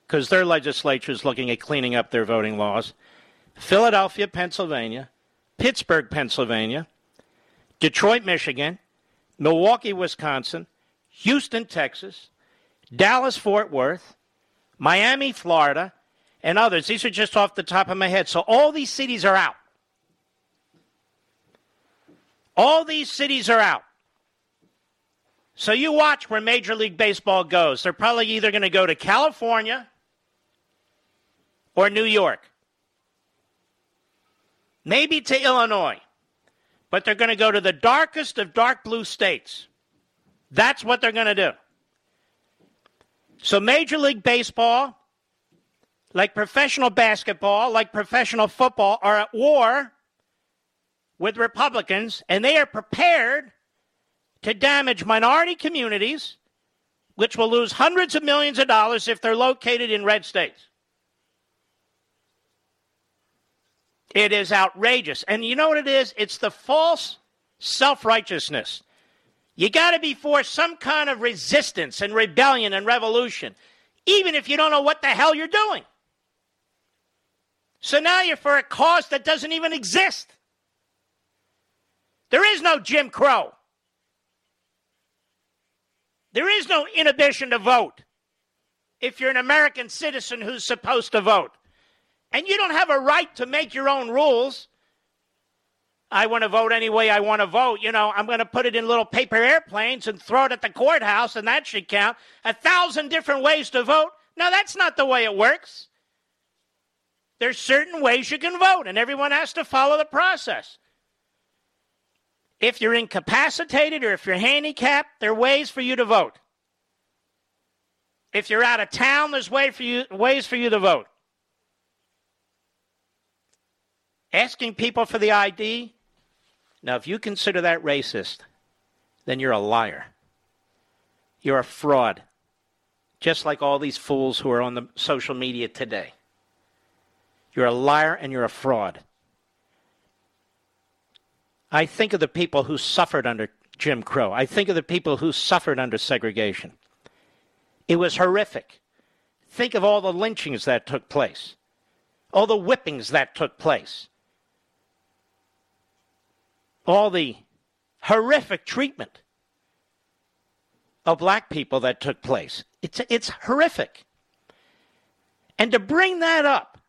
because their legislature is looking at cleaning up their voting laws. Philadelphia, Pennsylvania. Pittsburgh, Pennsylvania. Detroit, Michigan. Milwaukee, Wisconsin. Houston, Texas. Dallas, Fort Worth. Miami, Florida, and others. These are just off the top of my head. So all these cities are out. All these cities are out. So you watch where Major League Baseball goes. They're probably either going to go to California or New York. Maybe to Illinois. But they're going to go to the darkest of dark blue states. That's what they're going to do. So, Major League Baseball, like professional basketball, like professional football, are at war with Republicans, and they are prepared to damage minority communities, which will lose hundreds of millions of dollars if they're located in red states. It is outrageous. And you know what it is? It's the false self righteousness you got to be for some kind of resistance and rebellion and revolution, even if you don't know what the hell you're doing. So now you're for a cause that doesn't even exist. There is no Jim Crow. There is no inhibition to vote if you're an American citizen who's supposed to vote. And you don't have a right to make your own rules I want to vote any way I want to vote. You know, I'm going to put it in little paper airplanes and throw it at the courthouse, and that should count. A thousand different ways to vote. No, that's not the way it works. There's certain ways you can vote, and everyone has to follow the process. If you're incapacitated or if you're handicapped, there are ways for you to vote. If you're out of town, there's way for you, ways for you to vote. Asking people for the ID, now, if you consider that racist, then you're a liar. You're a fraud, just like all these fools who are on the social media today. You're a liar and you're a fraud. I think of the people who suffered under Jim Crow. I think of the people who suffered under segregation. It was horrific. Think of all the lynchings that took place, all the whippings that took place all the horrific treatment of black people that took place. It's, it's horrific. And to bring that up,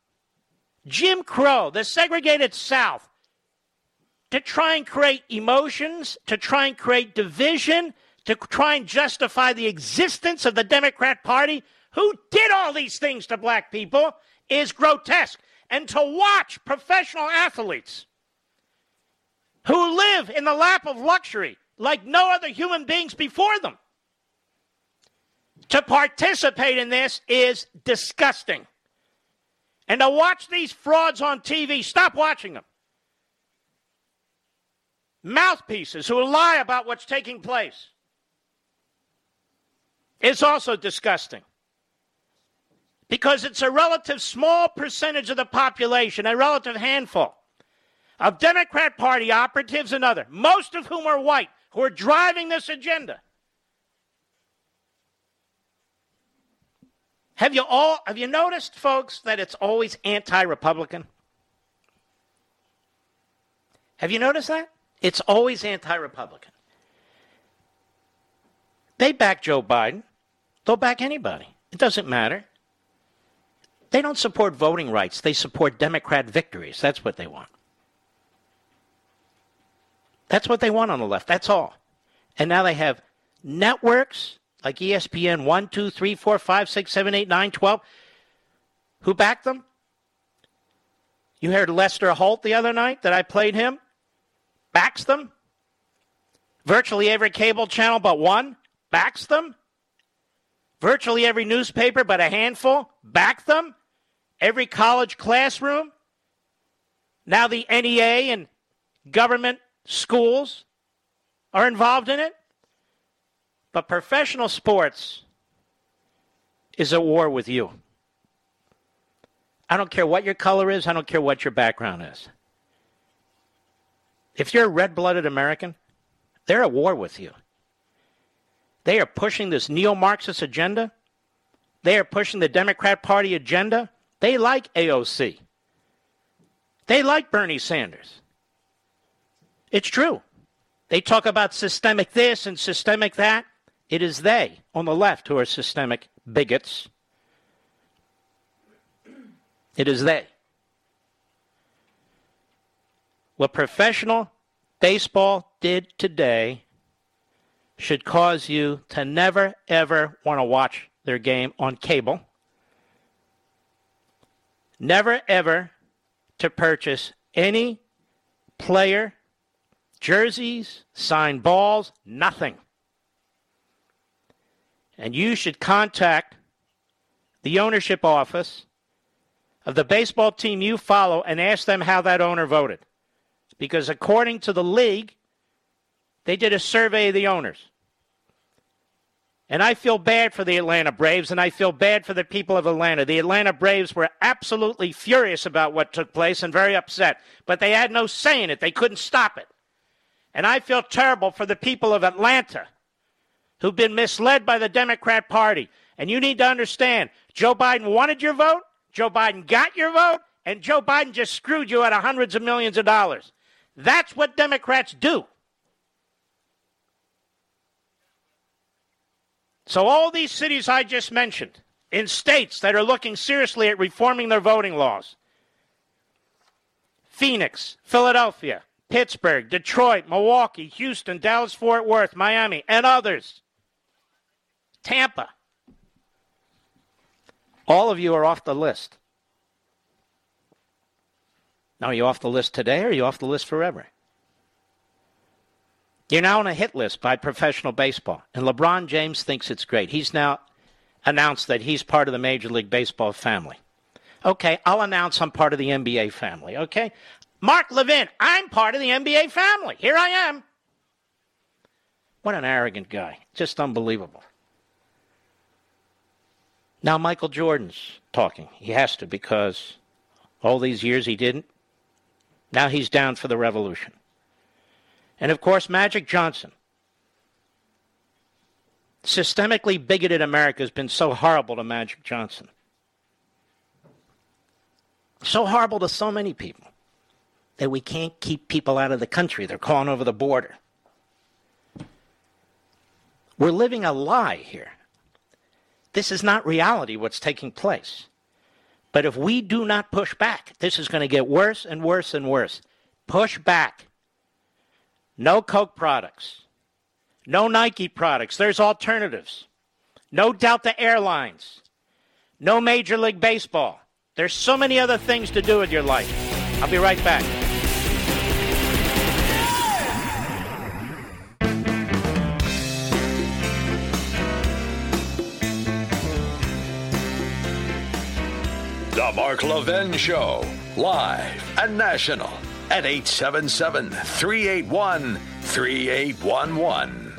Jim Crow, the segregated South, to try and create emotions, to try and create division, to try and justify the existence of the Democrat Party, who did all these things to black people, is grotesque. And to watch professional athletes who live in the lap of luxury like no other human beings before them. To participate in this is disgusting. And to watch these frauds on TV, stop watching them. Mouthpieces who lie about what's taking place. is also disgusting because it's a relative small percentage of the population, a relative handful of Democrat Party operatives and other, most of whom are white, who are driving this agenda. Have you all have you noticed, folks, that it's always anti-Republican? Have you noticed that? It's always anti-Republican. They back Joe Biden. They'll back anybody. It doesn't matter. They don't support voting rights. They support Democrat victories. That's what they want. That's what they want on the left. That's all. And now they have networks like ESPN 1, 2, 3, 4, 5, 6, 7, 8, 9, 12. Who backed them? You heard Lester Holt the other night that I played him? Backs them? Virtually every cable channel but one backs them? Virtually every newspaper but a handful back them? every college classroom. Now the NEA and government schools are involved in it. But professional sports is at war with you. I don't care what your color is, I don't care what your background is. If you're a red blooded American, they're at war with you. They are pushing this neo Marxist agenda. They are pushing the Democrat Party agenda. They like AOC. They like Bernie Sanders. It's true. They talk about systemic this and systemic that. It is they on the left who are systemic bigots. It is they. What professional baseball did today should cause you to never, ever want to watch their game on cable never ever to purchase any player jerseys, signed balls, nothing. And you should contact the ownership office of the baseball team you follow and ask them how that owner voted. Because according to the league, they did a survey of the owners. And I feel bad for the Atlanta Braves, and I feel bad for the people of Atlanta. The Atlanta Braves were absolutely furious about what took place and very upset, but they had no say in it. They couldn't stop it. And I feel terrible for the people of Atlanta who've been misled by the Democrat Party. And you need to understand Joe Biden wanted your vote, Joe Biden got your vote, and Joe Biden just screwed you out of hundreds of millions of dollars. That's what Democrats do. So, all these cities I just mentioned, in states that are looking seriously at reforming their voting laws Phoenix, Philadelphia, Pittsburgh, Detroit, Milwaukee, Houston, Dallas, Fort Worth, Miami, and others, Tampa. All of you are off the list. Now, are you off the list today or are you off the list forever? You're now on a hit list by professional baseball, and LeBron James thinks it's great. He's now announced that he's part of the Major League Baseball family. Okay, I'll announce I'm part of the NBA family, okay? Mark Levin, I'm part of the NBA family. Here I am. What an arrogant guy. Just unbelievable. Now Michael Jordan's talking. He has to because all these years he didn't. Now he's down for the revolution. And of course, Magic Johnson. Systemically bigoted America has been so horrible to Magic Johnson. So horrible to so many people that we can't keep people out of the country. They're calling over the border. We're living a lie here. This is not reality, what's taking place. But if we do not push back, this is going to get worse and worse and worse. Push back. No Coke products. No Nike products. There's alternatives. No Delta Airlines. No Major League Baseball. There's so many other things to do with your life. I'll be right back. The Mark Levin Show, live and national at 877 381 3811.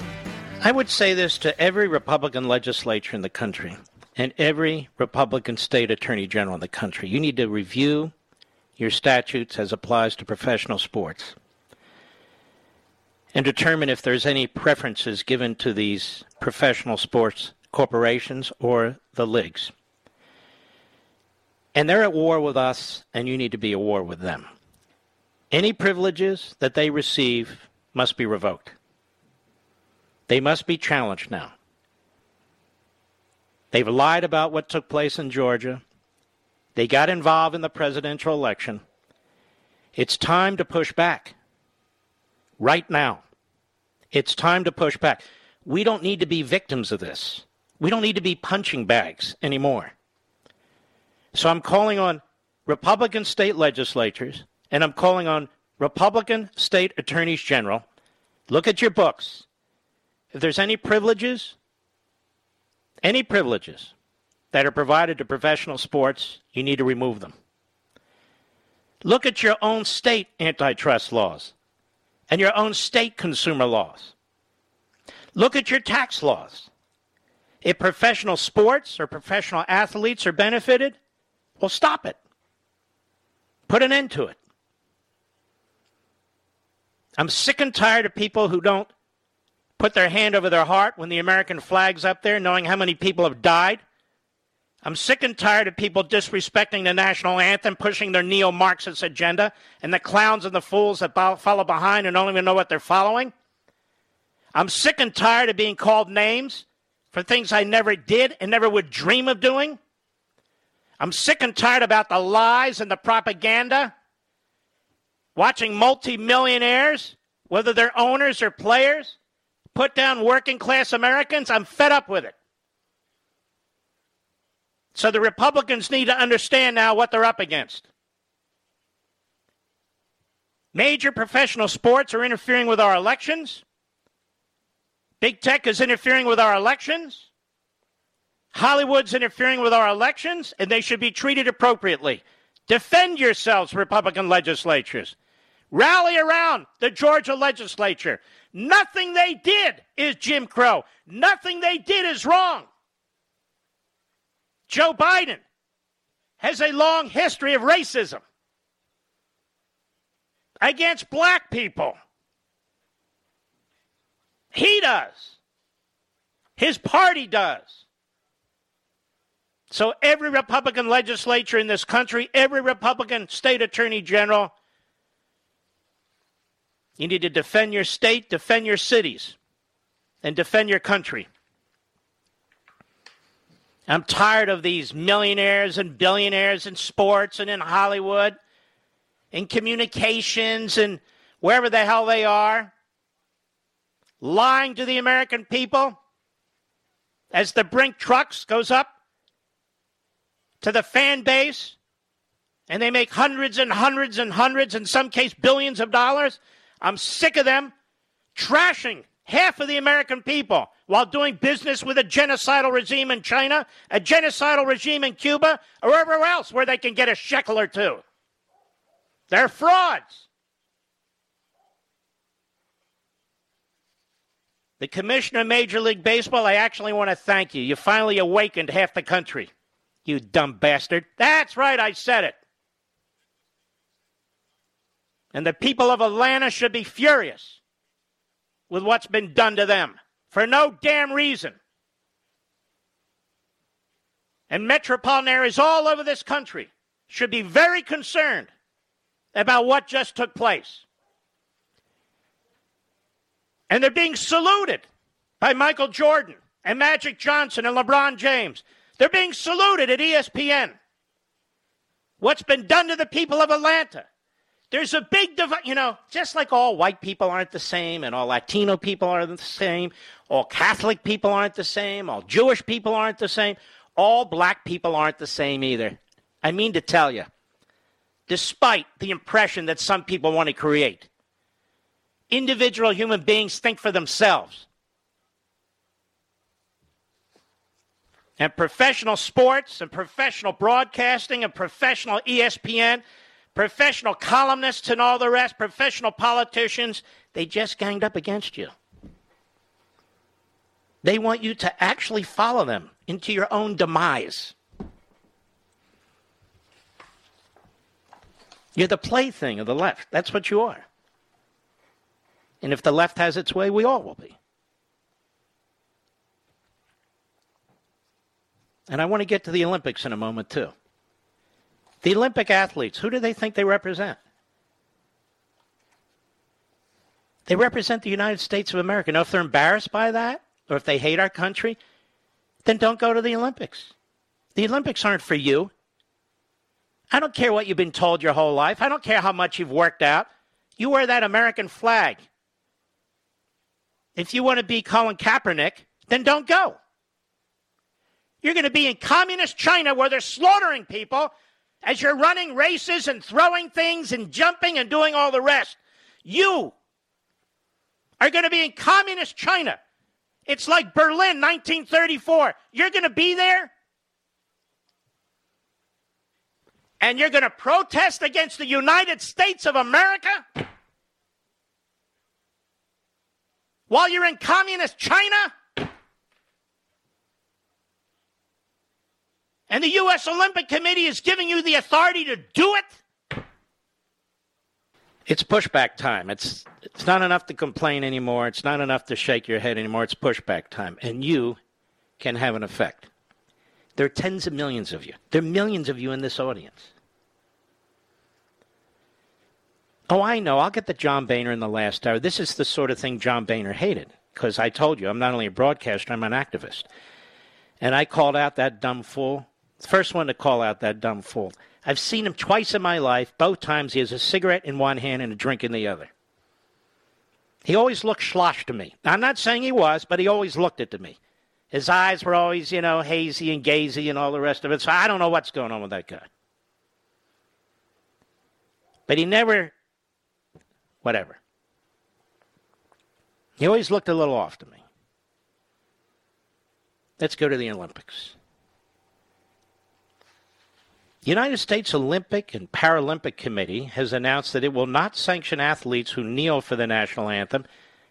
I would say this to every Republican legislature in the country and every Republican state attorney general in the country. You need to review your statutes as applies to professional sports and determine if there's any preferences given to these professional sports corporations or the leagues. And they're at war with us, and you need to be at war with them. Any privileges that they receive must be revoked. They must be challenged now. They've lied about what took place in Georgia. They got involved in the presidential election. It's time to push back. Right now. It's time to push back. We don't need to be victims of this. We don't need to be punching bags anymore. So I'm calling on Republican state legislatures and I'm calling on Republican state attorneys general. Look at your books. If there's any privileges, any privileges that are provided to professional sports, you need to remove them. Look at your own state antitrust laws and your own state consumer laws. Look at your tax laws. If professional sports or professional athletes are benefited, well, stop it. Put an end to it. I'm sick and tired of people who don't put their hand over their heart when the American flag's up there, knowing how many people have died. I'm sick and tired of people disrespecting the national anthem, pushing their neo Marxist agenda, and the clowns and the fools that follow behind and don't even know what they're following. I'm sick and tired of being called names for things I never did and never would dream of doing. I'm sick and tired about the lies and the propaganda. Watching multimillionaires, whether they're owners or players, put down working class Americans. I'm fed up with it. So the Republicans need to understand now what they're up against. Major professional sports are interfering with our elections. Big tech is interfering with our elections. Hollywood's interfering with our elections, and they should be treated appropriately. Defend yourselves, Republican legislatures. Rally around the Georgia legislature. Nothing they did is Jim Crow. Nothing they did is wrong. Joe Biden has a long history of racism against black people. He does. His party does. So every Republican legislature in this country, every Republican state attorney general, you need to defend your state, defend your cities, and defend your country. I'm tired of these millionaires and billionaires in sports and in Hollywood, in communications and wherever the hell they are, lying to the American people as the Brink trucks goes up to the fan base and they make hundreds and hundreds and hundreds, in some case billions of dollars. I'm sick of them trashing half of the American people while doing business with a genocidal regime in China, a genocidal regime in Cuba, or wherever else where they can get a shekel or two. They're frauds. The commissioner of Major League Baseball, I actually want to thank you. You finally awakened half the country. You dumb bastard. That's right, I said it. And the people of Atlanta should be furious with what's been done to them for no damn reason. And metropolitan areas all over this country should be very concerned about what just took place. And they're being saluted by Michael Jordan and Magic Johnson and LeBron James they're being saluted at ESPN. What's been done to the people of Atlanta? There's a big divide, you know, just like all white people aren't the same and all Latino people aren't the same, all Catholic people aren't the same, all Jewish people aren't the same, all black people aren't the same either. I mean to tell you, despite the impression that some people want to create, individual human beings think for themselves. and professional sports and professional broadcasting and professional ESPN, professional columnists and all the rest, professional politicians, they just ganged up against you. They want you to actually follow them into your own demise. You're the plaything of the left. That's what you are. And if the left has its way, we all will be. And I want to get to the Olympics in a moment, too. The Olympic athletes, who do they think they represent? They represent the United States of America. Now, if they're embarrassed by that, or if they hate our country, then don't go to the Olympics. The Olympics aren't for you. I don't care what you've been told your whole life. I don't care how much you've worked out. You wear that American flag. If you want to be Colin Kaepernick, then don't go. You're going to be in communist China where they're slaughtering people as you're running races and throwing things and jumping and doing all the rest. You are going to be in communist China. It's like Berlin 1934. You're going to be there and you're going to protest against the United States of America while you're in communist China? And the U.S. Olympic Committee is giving you the authority to do it? It's pushback time. It's, it's not enough to complain anymore. It's not enough to shake your head anymore. It's pushback time. And you can have an effect. There are tens of millions of you. There are millions of you in this audience. Oh, I know. I'll get the John Boehner in the last hour. This is the sort of thing John Boehner hated because I told you I'm not only a broadcaster, I'm an activist. And I called out that dumb fool. First one to call out that dumb fool. I've seen him twice in my life. Both times he has a cigarette in one hand and a drink in the other. He always looked schlosh to me. I'm not saying he was, but he always looked it to me. His eyes were always, you know, hazy and gazy and all the rest of it. So I don't know what's going on with that guy. But he never whatever. He always looked a little off to me. Let's go to the Olympics. The United States Olympic and Paralympic Committee has announced that it will not sanction athletes who kneel for the national anthem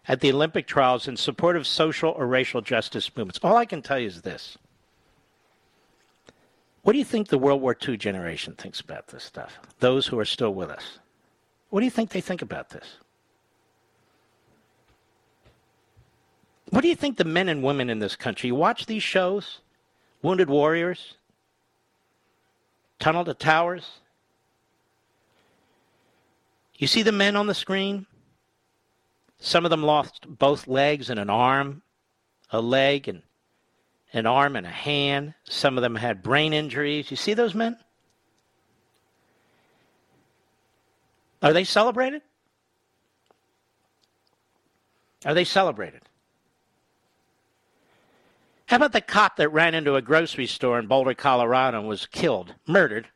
at the Olympic trials in support of social or racial justice movements. All I can tell you is this. What do you think the World War II generation thinks about this stuff? Those who are still with us. What do you think they think about this? What do you think the men and women in this country watch these shows? Wounded Warriors, Tunnel to Towers. You see the men on the screen? Some of them lost both legs and an arm, a leg and an arm and a hand. Some of them had brain injuries. You see those men? Are they celebrated? Are they celebrated? How about the cop that ran into a grocery store in Boulder, Colorado and was killed, murdered,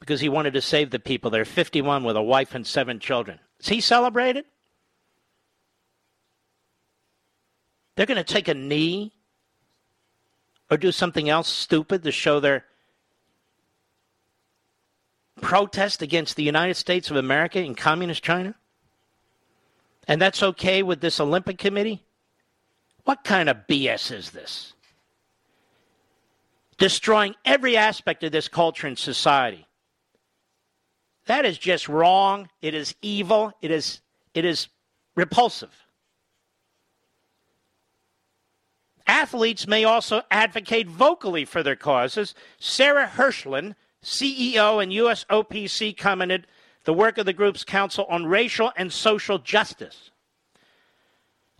because he wanted to save the people there, 51 with a wife and seven children? Is he celebrated? They're going to take a knee or do something else stupid to show their protest against the United States of America in communist China? And that's okay with this Olympic Committee? What kind of BS is this? Destroying every aspect of this culture and society. That is just wrong. It is evil. It is, it is repulsive. Athletes may also advocate vocally for their causes. Sarah Hirshland CEO and USOPC commented the work of the group's Council on Racial and Social Justice.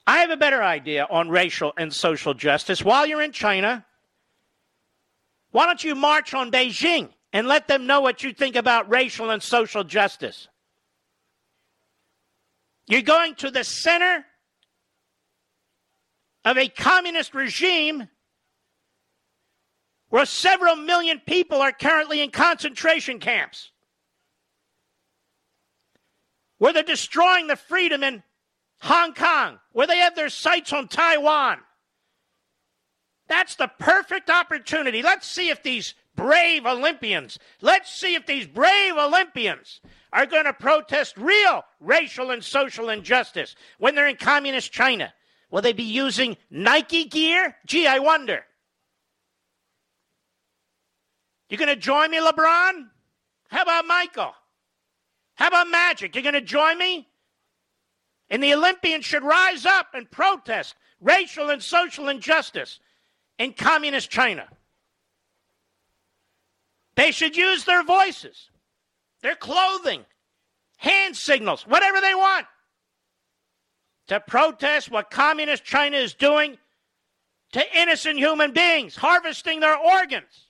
I have a better idea on racial and social justice. While you're in China, why don't you march on Beijing and let them know what you think about racial and social justice? You're going to the center of a communist regime where several million people are currently in concentration camps, where they're destroying the freedom in Hong Kong, where they have their sights on Taiwan. That's the perfect opportunity. Let's see if these brave Olympians, let's see if these brave Olympians are going to protest real racial and social injustice when they're in communist China Will they be using Nike gear? Gee, I wonder. You going to join me, LeBron? How about Michael? How about Magic? You going to join me? And the Olympians should rise up and protest racial and social injustice in communist China. They should use their voices, their clothing, hand signals, whatever they want to protest what communist China is doing to innocent human beings, harvesting their organs.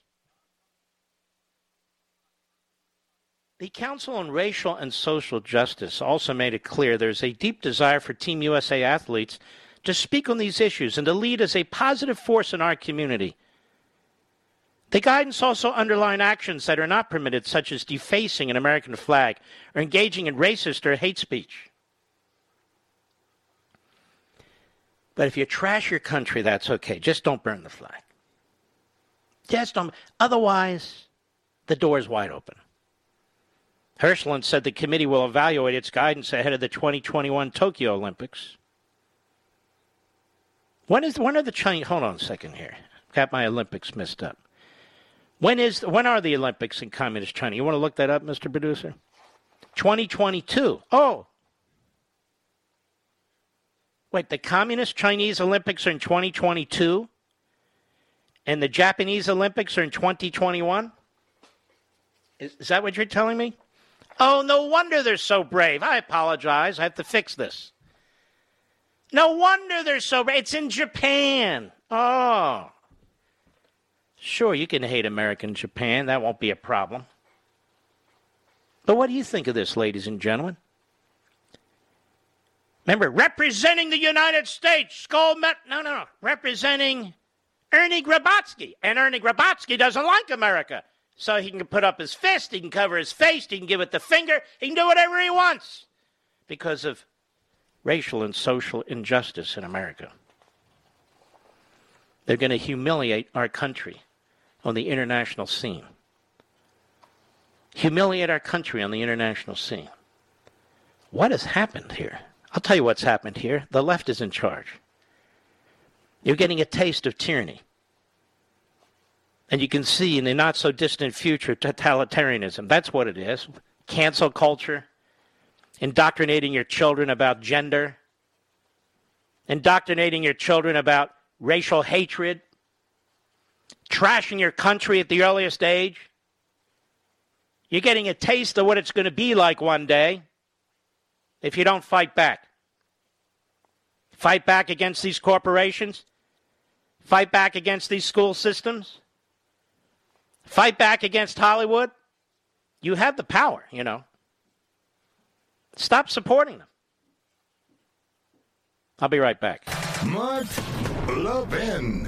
The Council on Racial and Social Justice also made it clear there's a deep desire for Team USA athletes to speak on these issues and to lead as a positive force in our community. The guidance also underlined actions that are not permitted, such as defacing an American flag or engaging in racist or hate speech. But if you trash your country, that's okay. Just don't burn the flag. Just don't. Otherwise, the door is wide open. Hirshland said the committee will evaluate its guidance ahead of the 2021 Tokyo Olympics. When is when are the Chinese? Hold on a second here. Got my Olympics messed up. When is when are the Olympics in Communist China? You want to look that up, Mr. Producer? 2022. Oh. Wait, the Communist Chinese Olympics are in 2022 and the Japanese Olympics are in 2021? Is, is that what you're telling me? Oh, no wonder they're so brave. I apologize. I have to fix this. No wonder they're so brave. It's in Japan. Oh. Sure, you can hate American Japan. That won't be a problem. But what do you think of this, ladies and gentlemen? Remember, representing the United States, Skull Met. No, no, no. Representing Ernie Grabatsky. And Ernie Grabatsky doesn't like America. So he can put up his fist, he can cover his face, he can give it the finger, he can do whatever he wants because of racial and social injustice in America. They're going to humiliate our country on the international scene. Humiliate our country on the international scene. What has happened here? I'll tell you what's happened here. The left is in charge. You're getting a taste of tyranny. And you can see in the not so distant future totalitarianism. That's what it is. Cancel culture, indoctrinating your children about gender, indoctrinating your children about racial hatred, trashing your country at the earliest age. You're getting a taste of what it's going to be like one day if you don't fight back. Fight back against these corporations. Fight back against these school systems. Fight back against Hollywood. You have the power, you know. Stop supporting them. I'll be right back. Mark Levin.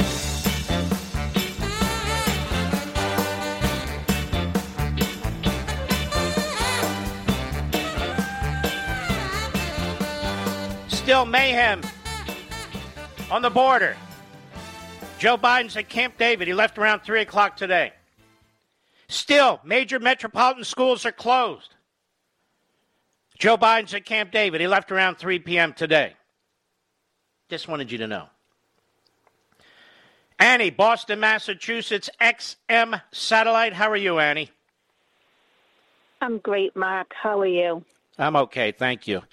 Still mayhem on the border. Joe Biden's at Camp David. He left around 3 o'clock today. Still, major metropolitan schools are closed. Joe Biden's at Camp David. He left around 3 p.m. today. Just wanted you to know. Annie, Boston, Massachusetts, XM Satellite. How are you, Annie? I'm great, Mark. How are you? I'm okay, thank you.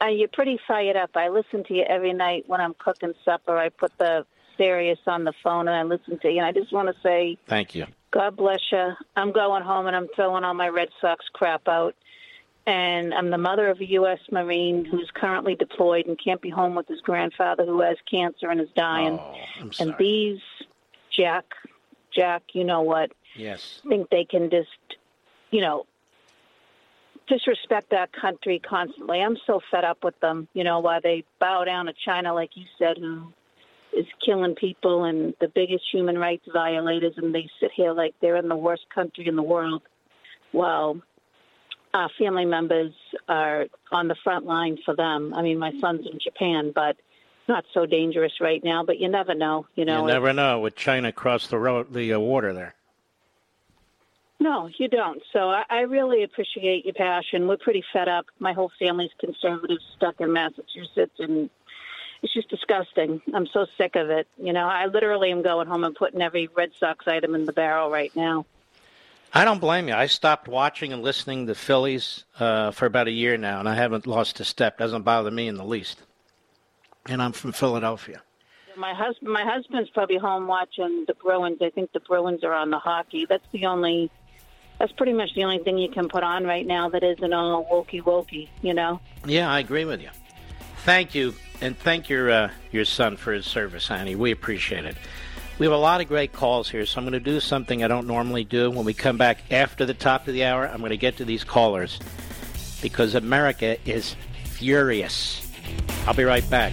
Uh, you're pretty fired up. I listen to you every night when I'm cooking supper. I put the Sirius on the phone and I listen to you. And I just want to say, Thank you. God bless you. I'm going home and I'm throwing all my Red Sox crap out. And I'm the mother of a U.S. Marine who's currently deployed and can't be home with his grandfather who has cancer and is dying. Oh, I'm sorry. and these, Jack, Jack, you know what? yes. think they can just, you know, disrespect our country constantly. I'm so fed up with them, you know, while they bow down to China, like you said, who is killing people and the biggest human rights violators, and they sit here like they're in the worst country in the world, while our family members are on the front line for them. I mean, my son's in Japan, but not so dangerous right now. But you never know, you know. you never know with China across the road, the uh, water there. No, you don't. So I, I really appreciate your passion. We're pretty fed up. My whole family's conservative, stuck in Massachusetts, and it's just disgusting. I'm so sick of it. You know, I literally am going home and putting every Red Sox item in the barrel right now. I don't blame you. I stopped watching and listening to Phillies uh, for about a year now, and I haven't lost a step. Doesn't bother me in the least. And I'm from Philadelphia. My husband, my husband's probably home watching the Bruins. I think the Bruins are on the hockey. That's the only. That's pretty much the only thing you can put on right now that isn't all wokey wokey. You know. Yeah, I agree with you. Thank you, and thank your uh, your son for his service, Annie. We appreciate it. We have a lot of great calls here, so I'm going to do something I don't normally do. When we come back after the top of the hour, I'm going to get to these callers because America is furious. I'll be right back.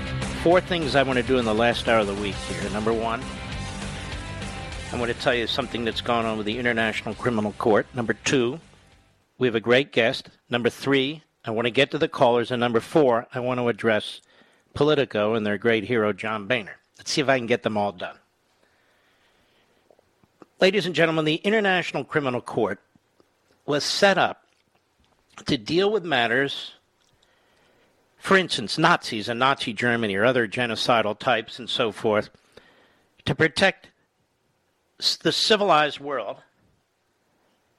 Four things I want to do in the last hour of the week here. Number one, I want to tell you something that's gone on with the International Criminal Court. Number two, we have a great guest. Number three, I want to get to the callers. And number four, I want to address Politico and their great hero, John Boehner. Let's see if I can get them all done. Ladies and gentlemen, the International Criminal Court was set up to deal with matters, for instance, Nazis and Nazi Germany or other genocidal types and so forth, to protect the civilized world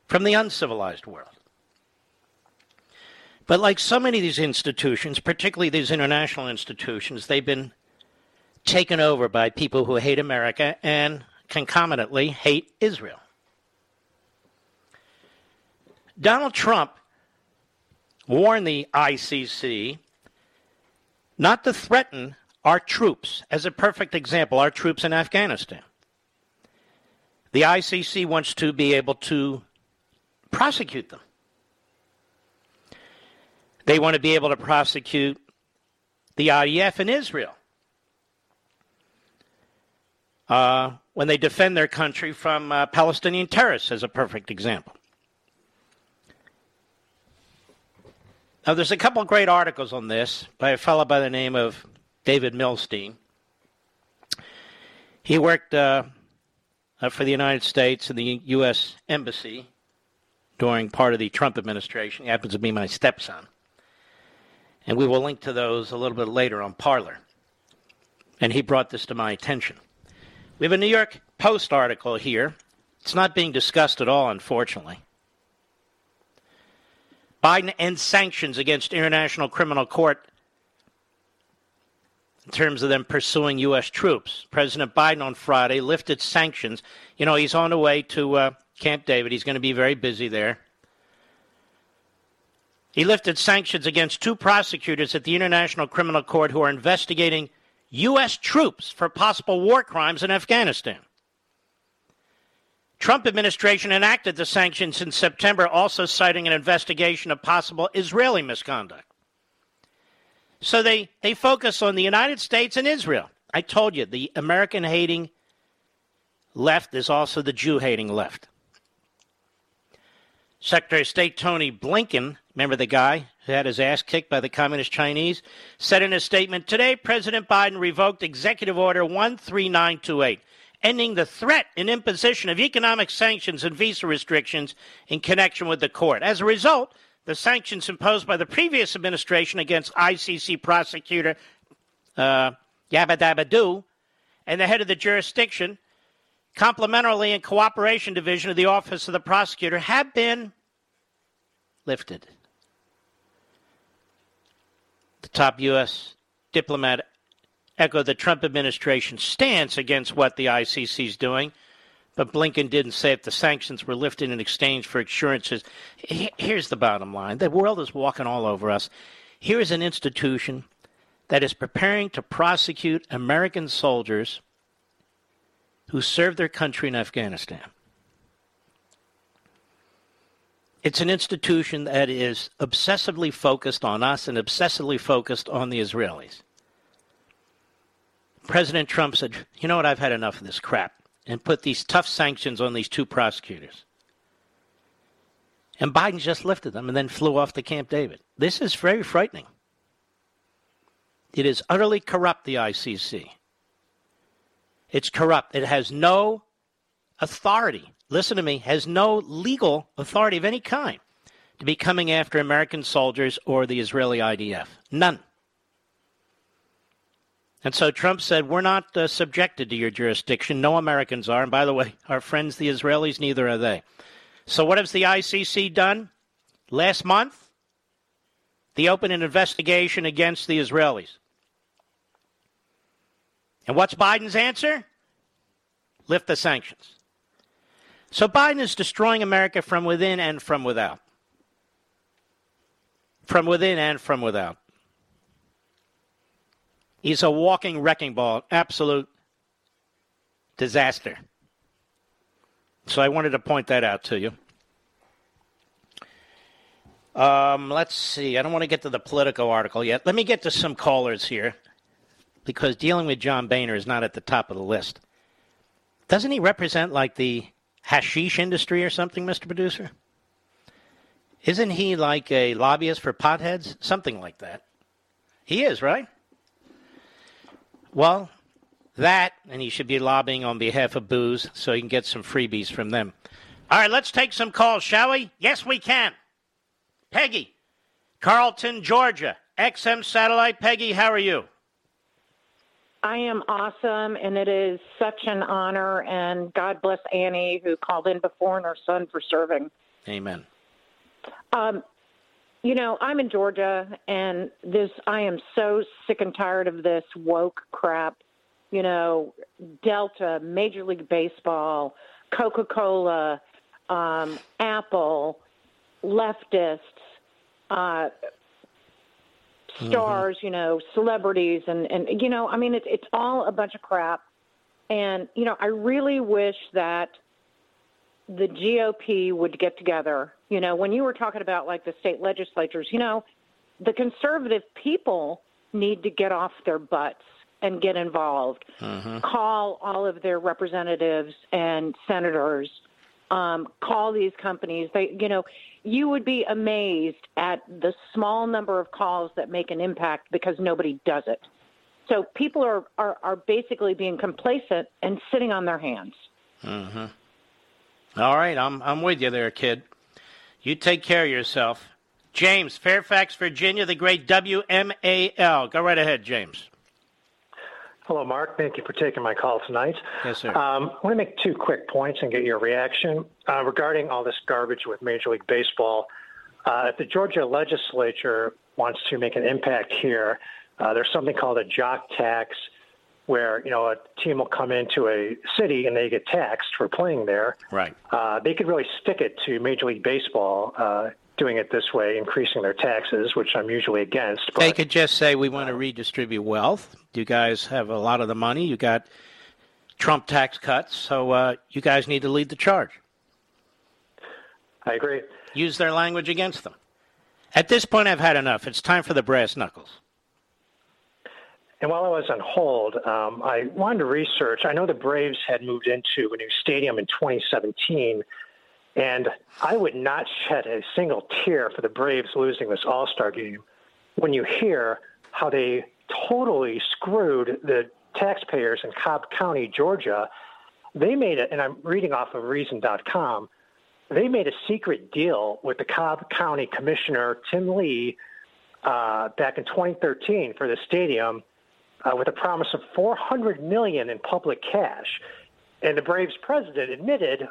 from the uncivilized world. But like so many of these institutions, particularly these international institutions, they've been taken over by people who hate America and concomitantly hate Israel. Donald Trump warned the ICC not to threaten our troops, as a perfect example, our troops in Afghanistan. The ICC wants to be able to prosecute them. They want to be able to prosecute the IDF in Israel uh, when they defend their country from uh, Palestinian terrorists, as a perfect example. Now, there's a couple great articles on this by a fellow by the name of David Milstein. He worked uh, uh, for the United States in the U.S. Embassy during part of the Trump administration. He happens to be my stepson. And we will link to those a little bit later on Parler. And he brought this to my attention. We have a New York Post article here. It's not being discussed at all, unfortunately. Biden ends sanctions against International Criminal Court in terms of them pursuing U.S. troops. President Biden on Friday lifted sanctions. You know, he's on the way to uh, Camp David. He's going to be very busy there. He lifted sanctions against two prosecutors at the International Criminal Court who are investigating U.S. troops for possible war crimes in Afghanistan. Trump administration enacted the sanctions in September, also citing an investigation of possible Israeli misconduct. So they, they focus on the United States and Israel. I told you, the American hating left is also the Jew hating left. Secretary of State Tony Blinken, remember the guy who had his ass kicked by the Communist Chinese, said in a statement Today, President Biden revoked Executive Order 13928, ending the threat and imposition of economic sanctions and visa restrictions in connection with the court. As a result, the sanctions imposed by the previous administration against ICC prosecutor uh, Yabba and the head of the jurisdiction, complementarity and cooperation division of the Office of the Prosecutor, have been lifted. The top U.S. diplomat echoed the Trump administration's stance against what the ICC is doing but Blinken didn't say if the sanctions were lifted in exchange for assurances. Here's the bottom line the world is walking all over us. Here is an institution that is preparing to prosecute American soldiers who served their country in Afghanistan. It's an institution that is obsessively focused on us and obsessively focused on the Israelis. President Trump said, You know what? I've had enough of this crap and put these tough sanctions on these two prosecutors. And Biden just lifted them and then flew off to Camp David. This is very frightening. It is utterly corrupt, the ICC. It's corrupt. It has no authority, listen to me, has no legal authority of any kind to be coming after American soldiers or the Israeli IDF. None. And so Trump said, We're not uh, subjected to your jurisdiction. No Americans are. And by the way, our friends, the Israelis, neither are they. So what has the ICC done? Last month, they opened an investigation against the Israelis. And what's Biden's answer? Lift the sanctions. So Biden is destroying America from within and from without. From within and from without. He's a walking wrecking ball, absolute disaster. So I wanted to point that out to you. Um, let's see. I don't want to get to the Politico article yet. Let me get to some callers here because dealing with John Boehner is not at the top of the list. Doesn't he represent like the hashish industry or something, Mr. Producer? Isn't he like a lobbyist for potheads? Something like that. He is, right? Well, that, and he should be lobbying on behalf of booze so he can get some freebies from them. All right, let's take some calls, shall we? Yes, we can. Peggy, Carlton, Georgia, XM Satellite. Peggy, how are you? I am awesome, and it is such an honor. And God bless Annie, who called in before, and her son for serving. Amen. Um, you know, I'm in Georgia, and this I am so sick and tired of this woke crap. You know, Delta, Major League Baseball, Coca Cola, um, Apple, leftists, uh, mm-hmm. stars, mm-hmm. you know, celebrities, and and you know, I mean, it's it's all a bunch of crap. And you know, I really wish that the GOP would get together. You know, when you were talking about like the state legislatures, you know, the conservative people need to get off their butts and get involved. Uh-huh. Call all of their representatives and senators. Um, call these companies. They, you know, you would be amazed at the small number of calls that make an impact because nobody does it. So people are are, are basically being complacent and sitting on their hands. Uh-huh. All right, I'm I'm with you there, kid. You take care of yourself. James, Fairfax, Virginia, the great WMAL. Go right ahead, James. Hello, Mark. Thank you for taking my call tonight. Yes, sir. Um, I want to make two quick points and get your reaction uh, regarding all this garbage with Major League Baseball. Uh, if the Georgia legislature wants to make an impact here, Uh, there's something called a jock tax, where you know a team will come into a city and they get taxed for playing there. Right. Uh, they could really stick it to Major League Baseball. Uh, doing it this way, increasing their taxes, which I'm usually against. But, they could just say we want to redistribute wealth. You guys have a lot of the money. You got Trump tax cuts, so uh, you guys need to lead the charge. I agree. Use their language against them. At this point, I've had enough. It's time for the brass knuckles. And while I was on hold, um, I wanted to research. I know the Braves had moved into a new stadium in 2017, and I would not shed a single tear for the Braves losing this All Star game when you hear how they totally screwed the taxpayers in Cobb County, Georgia. They made it, and I'm reading off of Reason.com they made a secret deal with the Cobb County Commissioner Tim Lee uh, back in 2013 for the stadium uh, with a promise of 400 million in public cash. And the Braves president admitted,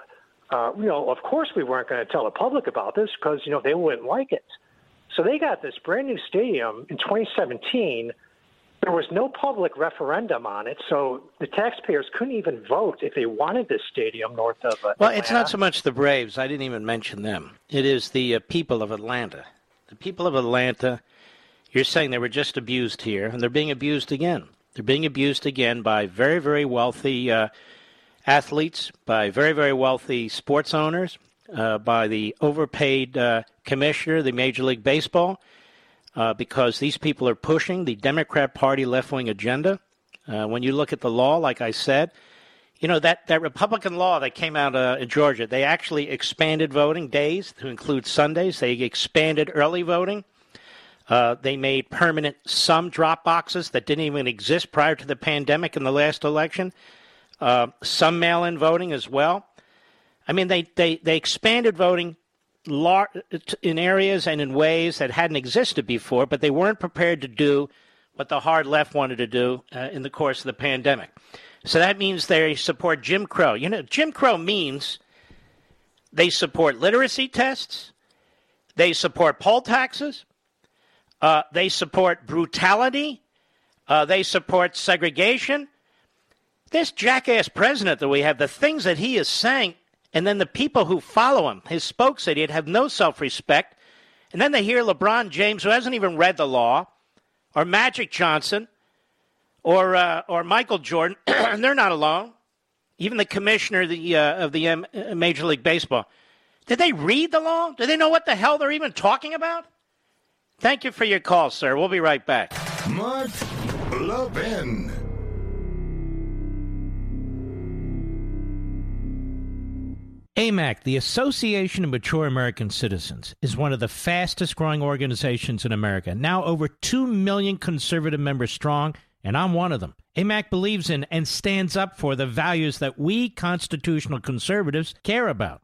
uh, you know, of course we weren't going to tell the public about this because you know they wouldn't like it. So they got this brand new stadium in 2017 there was no public referendum on it, so the taxpayers couldn't even vote if they wanted this stadium north of. Uh, well, it's not so much the Braves. I didn't even mention them. It is the uh, people of Atlanta. The people of Atlanta. You're saying they were just abused here, and they're being abused again. They're being abused again by very, very wealthy uh, athletes, by very, very wealthy sports owners, uh, by the overpaid uh, commissioner, the Major League Baseball uh, because these people are pushing the Democrat Party left wing agenda. Uh, when you look at the law, like I said, you know that, that Republican law that came out uh, in Georgia, they actually expanded voting days to include Sundays. They expanded early voting. Uh, they made permanent some drop boxes that didn't even exist prior to the pandemic in the last election. Uh, some mail-in voting as well. I mean, they, they, they expanded voting in areas and in ways that hadn't existed before, but they weren't prepared to do what the hard left wanted to do uh, in the course of the pandemic. So that means they support Jim Crow. You know, Jim Crow means they support literacy tests, they support poll taxes, uh, they support brutality, uh, they support segregation. This jackass president that we have, the things that he is saying and then the people who follow him, his spokes idiot, have no self respect. And then they hear LeBron James, who hasn't even read the law, or Magic Johnson, or, uh, or Michael Jordan, and they're not alone. Even the commissioner of the, uh, of the um, Major League Baseball. Did they read the law? Do they know what the hell they're even talking about? Thank you for your call, sir. We'll be right back. Mark Levin. AMAC, the Association of Mature American Citizens, is one of the fastest growing organizations in America, now over 2 million conservative members strong, and I'm one of them. AMAC believes in and stands up for the values that we constitutional conservatives care about.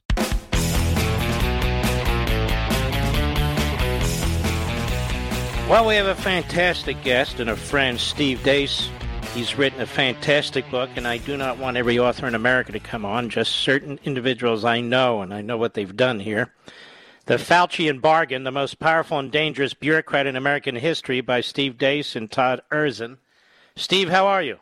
Well, we have a fantastic guest and a friend, Steve Deace. He's written a fantastic book, and I do not want every author in America to come on, just certain individuals I know, and I know what they've done here. The Faucian Bargain, the most powerful and dangerous bureaucrat in American history by Steve Deace and Todd Erzen. Steve, how are you?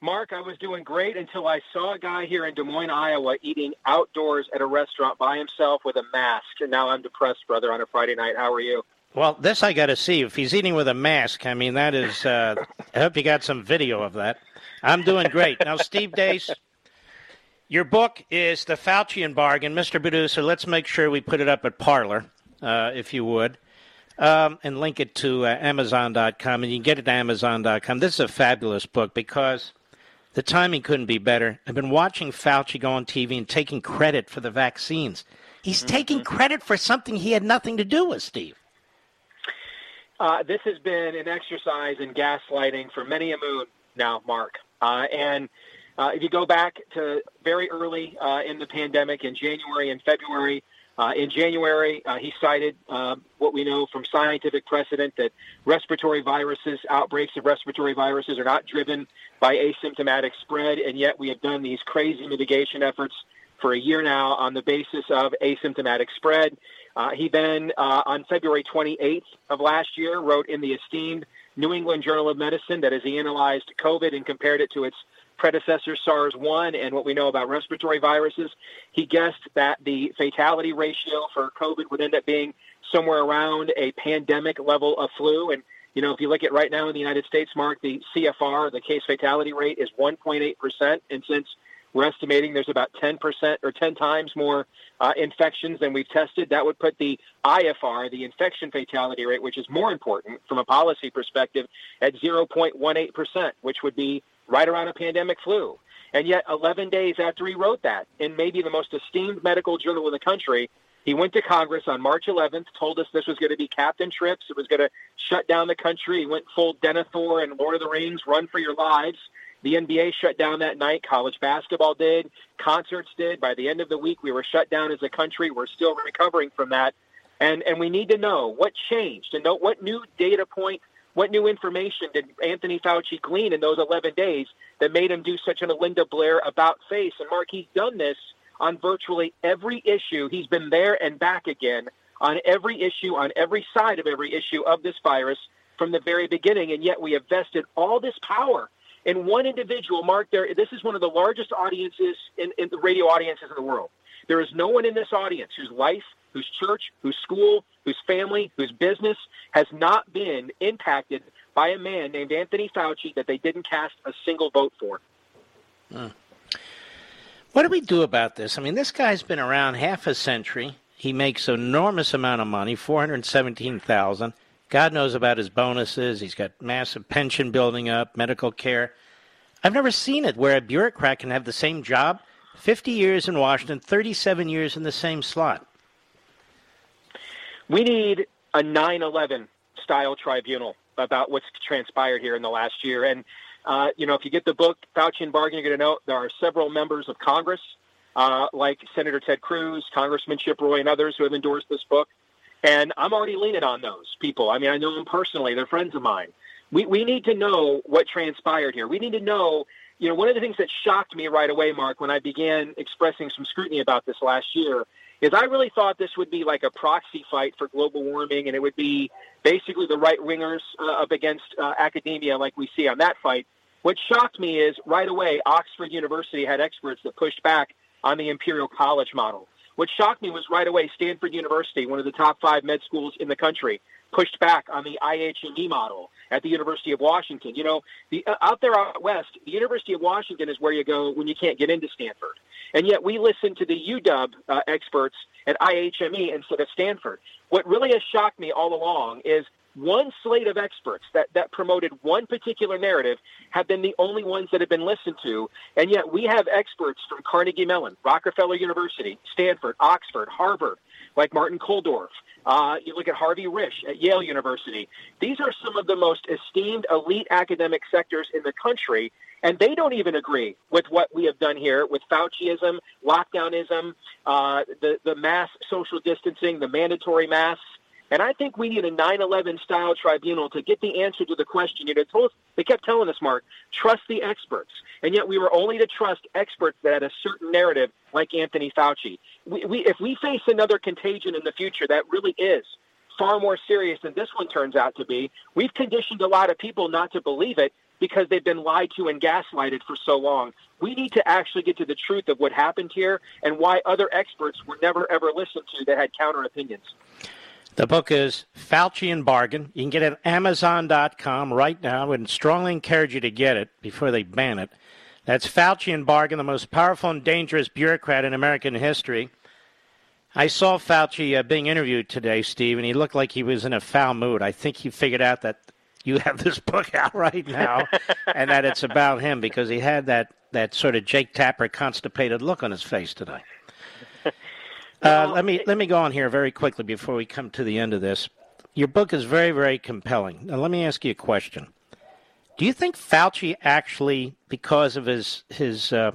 Mark, I was doing great until I saw a guy here in Des Moines, Iowa, eating outdoors at a restaurant by himself with a mask. And now I'm depressed, brother, on a Friday night. How are you? Well, this I got to see. If he's eating with a mask, I mean, that is. Uh, I hope you got some video of that. I'm doing great now. Steve Deace, Your book is The Faucian Bargain. Mr. Producer, let's make sure we put it up at Parler, uh, if you would, um, and link it to uh, Amazon.com. And you can get it to Amazon.com. This is a fabulous book because the timing couldn't be better. I've been watching Fauci go on TV and taking credit for the vaccines. He's mm-hmm. taking credit for something he had nothing to do with, Steve. Uh, this has been an exercise in gaslighting for many a moon now, Mark. Uh, and uh, if you go back to very early uh, in the pandemic in January and February, uh, in January, uh, he cited uh, what we know from scientific precedent that respiratory viruses, outbreaks of respiratory viruses, are not driven by asymptomatic spread, and yet we have done these crazy mitigation efforts for a year now on the basis of asymptomatic spread. Uh, he then, uh, on February 28th of last year, wrote in the esteemed New England Journal of Medicine that as he analyzed COVID and compared it to its predecessor SARS-1 and what we know about respiratory viruses, he guessed that the fatality ratio for COVID would end up being somewhere around a pandemic level of flu. And, you know, if you look at right now in the United States, Mark, the CFR, the case fatality rate is 1.8%. And since we're estimating there's about 10% or 10 times more uh, infections than we've tested. That would put the IFR, the infection fatality rate, which is more important from a policy perspective, at 0.18%, which would be right around a pandemic flu. And yet, 11 days after he wrote that, in maybe the most esteemed medical journal in the country, he went to Congress on March 11th, told us this was going to be Captain Trips. It was going to shut down the country. He went full Denethor and Lord of the Rings, run for your lives. The NBA shut down that night. College basketball did. Concerts did. By the end of the week, we were shut down as a country. We're still recovering from that. And, and we need to know what changed and know what new data point, what new information did Anthony Fauci glean in those 11 days that made him do such an Linda Blair about face. And Mark, he's done this on virtually every issue. He's been there and back again on every issue, on every side of every issue of this virus from the very beginning. And yet we have vested all this power in one individual, Mark, there, this is one of the largest audiences in, in the radio audiences in the world. There is no one in this audience whose life, whose church, whose school, whose family, whose business has not been impacted by a man named Anthony Fauci that they didn't cast a single vote for. Hmm. What do we do about this? I mean, this guy's been around half a century. He makes enormous amount of money, four hundred seventeen thousand. God knows about his bonuses. He's got massive pension building up, medical care. I've never seen it where a bureaucrat can have the same job, 50 years in Washington, 37 years in the same slot. We need a 9 11 style tribunal about what's transpired here in the last year. And, uh, you know, if you get the book, Faucian Bargain, you're going to know there are several members of Congress, uh, like Senator Ted Cruz, Congressman Chip Roy, and others who have endorsed this book. And I'm already leaning on those people. I mean, I know them personally. They're friends of mine. We, we need to know what transpired here. We need to know, you know, one of the things that shocked me right away, Mark, when I began expressing some scrutiny about this last year is I really thought this would be like a proxy fight for global warming and it would be basically the right wingers uh, up against uh, academia like we see on that fight. What shocked me is right away, Oxford University had experts that pushed back on the Imperial College model. What shocked me was right away Stanford University, one of the top five med schools in the country, pushed back on the IHME model at the University of Washington. You know, the, uh, out there out west, the University of Washington is where you go when you can't get into Stanford. And yet we listen to the UW uh, experts at IHME instead of Stanford. What really has shocked me all along is one slate of experts that, that promoted one particular narrative have been the only ones that have been listened to. And yet we have experts from Carnegie Mellon, Rockefeller University, Stanford, Oxford, Harvard, like Martin Kulldorff. Uh, you look at Harvey Risch at Yale University. These are some of the most esteemed elite academic sectors in the country, and they don't even agree with what we have done here with Fauciism, lockdownism, uh, the, the mass social distancing, the mandatory masks. And I think we need a 9/11 style tribunal to get the answer to the question. You know, told us, they kept telling us, Mark, trust the experts, and yet we were only to trust experts that had a certain narrative, like Anthony Fauci. We, we, if we face another contagion in the future that really is far more serious than this one turns out to be, we've conditioned a lot of people not to believe it because they've been lied to and gaslighted for so long. We need to actually get to the truth of what happened here and why other experts were never ever listened to that had counter opinions. The book is Faucian Bargain. You can get it at Amazon.com right now and strongly encourage you to get it before they ban it. That's Faucian Bargain, the most powerful and dangerous bureaucrat in American history. I saw Fauci uh, being interviewed today, Steve, and he looked like he was in a foul mood. I think he figured out that you have this book out right now and that it's about him because he had that, that sort of Jake Tapper constipated look on his face today. Uh, let me let me go on here very quickly before we come to the end of this. Your book is very very compelling. Now let me ask you a question. Do you think Fauci actually, because of his his uh,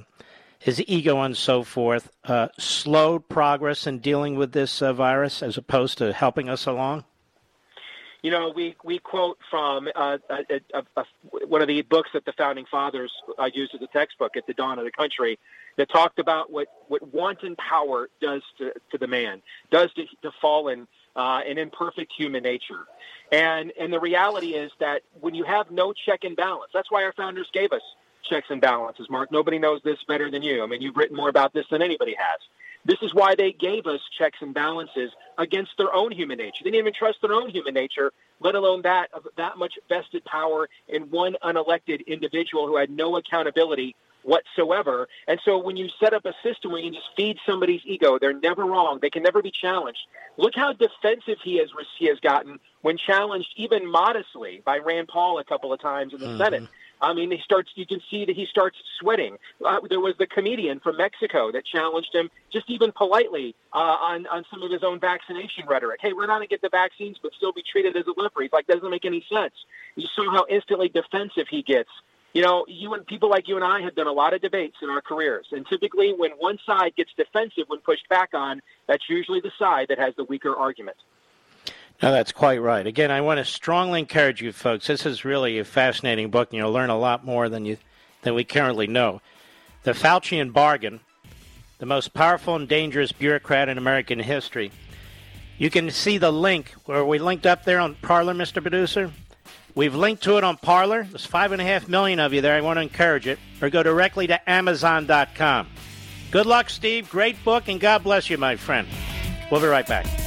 his ego and so forth, uh, slowed progress in dealing with this uh, virus as opposed to helping us along? You know, we, we quote from uh, a, a, a, one of the books that the founding fathers uh, used as a textbook at the dawn of the country that talked about what, what wanton power does to, to the man, does to, to fallen uh, and imperfect human nature. And, and the reality is that when you have no check and balance, that's why our founders gave us checks and balances, Mark. Nobody knows this better than you. I mean, you've written more about this than anybody has. This is why they gave us checks and balances against their own human nature. They didn't even trust their own human nature, let alone that of that much vested power in one unelected individual who had no accountability whatsoever. And so when you set up a system where you just feed somebody's ego, they're never wrong. They can never be challenged. Look how defensive he has he has gotten when challenged even modestly by Rand Paul a couple of times in the mm-hmm. Senate. I mean, he starts. You can see that he starts sweating. Uh, there was the comedian from Mexico that challenged him, just even politely, uh, on on some of his own vaccination rhetoric. Hey, we're not going to get the vaccines, but still be treated as a leper. He's like, doesn't make any sense. You saw how instantly defensive he gets. You know, you and people like you and I have done a lot of debates in our careers, and typically, when one side gets defensive when pushed back on, that's usually the side that has the weaker argument. No, that's quite right. Again, I want to strongly encourage you folks. This is really a fascinating book, and you'll learn a lot more than you than we currently know. The Faucian bargain, the most powerful and dangerous bureaucrat in American history. You can see the link where we linked up there on Parler, Mr. Producer. We've linked to it on Parler. There's five and a half million of you there. I want to encourage it. Or go directly to Amazon.com. Good luck, Steve. Great book, and God bless you, my friend. We'll be right back.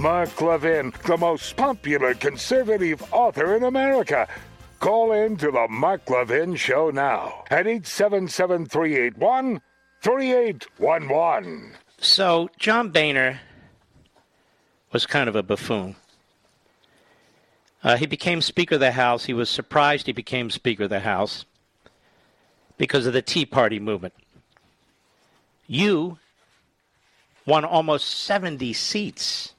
Mark Levin, the most popular conservative author in America. Call in to the Mark Levin Show now at 877 381 3811. So, John Boehner was kind of a buffoon. Uh, he became Speaker of the House. He was surprised he became Speaker of the House because of the Tea Party movement. You won almost 70 seats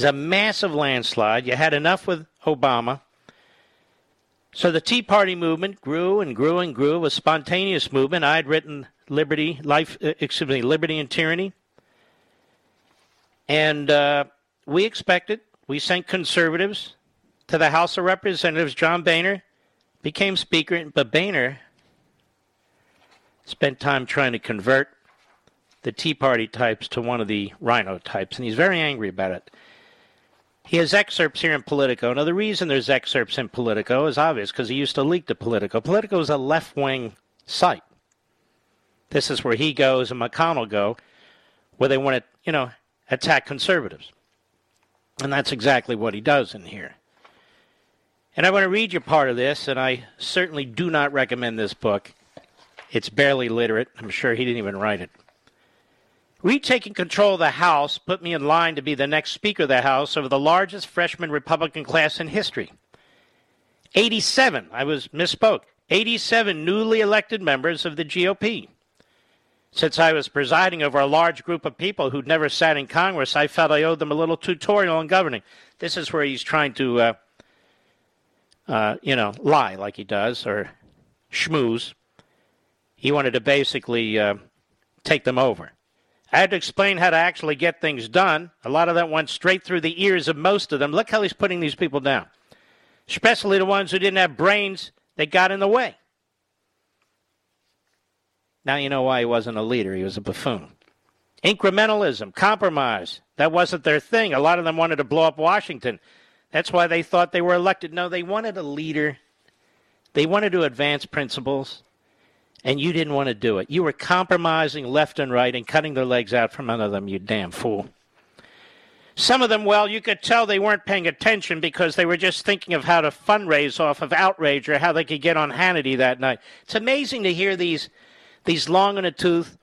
it's a massive landslide. You had enough with Obama. So the Tea Party movement grew and grew and grew. A spontaneous movement. I had written Liberty, Life, uh, excuse me, Liberty and Tyranny. And uh, we expected, we sent conservatives to the House of Representatives. John Boehner became Speaker, but Boehner spent time trying to convert the Tea Party types to one of the RINO types, and he's very angry about it. He has excerpts here in Politico. Now, the reason there's excerpts in Politico is obvious because he used to leak to Politico. Politico is a left wing site. This is where he goes and McConnell go, where they want to, you know, attack conservatives. And that's exactly what he does in here. And I want to read you part of this, and I certainly do not recommend this book. It's barely literate. I'm sure he didn't even write it. Retaking control of the House put me in line to be the next Speaker of the House over the largest freshman Republican class in history. 87, I was misspoke, 87 newly elected members of the GOP. Since I was presiding over a large group of people who'd never sat in Congress, I felt I owed them a little tutorial on governing. This is where he's trying to, uh, uh, you know, lie like he does or schmooze. He wanted to basically uh, take them over. I had to explain how to actually get things done. A lot of that went straight through the ears of most of them. Look how he's putting these people down, especially the ones who didn't have brains that got in the way. Now you know why he wasn't a leader. He was a buffoon. Incrementalism, compromise, that wasn't their thing. A lot of them wanted to blow up Washington. That's why they thought they were elected. No, they wanted a leader. They wanted to advance principles and you didn't want to do it. You were compromising left and right and cutting their legs out from under them, you damn fool. Some of them, well, you could tell they weren't paying attention because they were just thinking of how to fundraise off of outrage or how they could get on Hannity that night. It's amazing to hear these these long in the tooth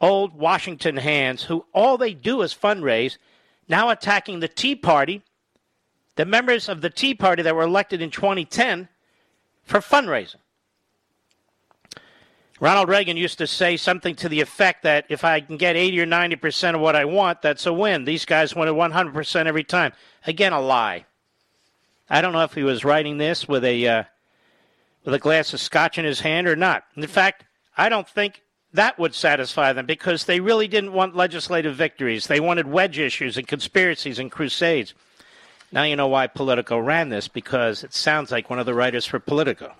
old Washington hands who all they do is fundraise, now attacking the Tea Party, the members of the Tea Party that were elected in 2010 for fundraising. Ronald Reagan used to say something to the effect that if I can get 80 or 90 percent of what I want, that's a win. These guys wanted 100 percent every time. Again, a lie. I don't know if he was writing this with a uh, with a glass of scotch in his hand or not. In fact, I don't think that would satisfy them because they really didn't want legislative victories. They wanted wedge issues and conspiracies and crusades. Now you know why Politico ran this because it sounds like one of the writers for Politico.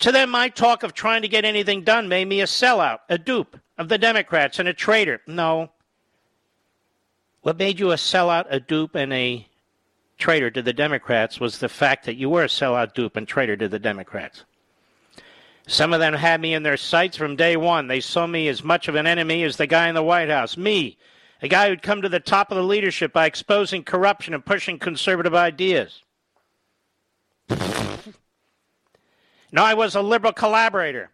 To them, my talk of trying to get anything done made me a sellout, a dupe of the Democrats, and a traitor. No. What made you a sellout, a dupe, and a traitor to the Democrats was the fact that you were a sellout, dupe, and traitor to the Democrats. Some of them had me in their sights from day one. They saw me as much of an enemy as the guy in the White House. Me, a guy who'd come to the top of the leadership by exposing corruption and pushing conservative ideas. No, I was a liberal collaborator.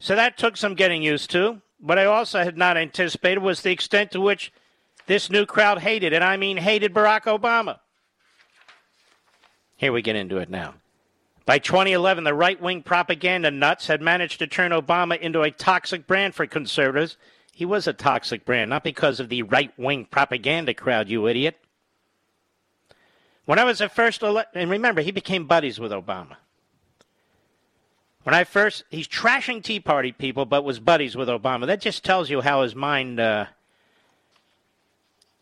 So that took some getting used to. What I also had not anticipated was the extent to which this new crowd hated, and I mean hated Barack Obama. Here we get into it now. By 2011, the right wing propaganda nuts had managed to turn Obama into a toxic brand for conservatives. He was a toxic brand, not because of the right wing propaganda crowd, you idiot. When I was at first elected, and remember, he became buddies with Obama. When I first, he's trashing Tea Party people, but was buddies with Obama. That just tells you how his mind uh,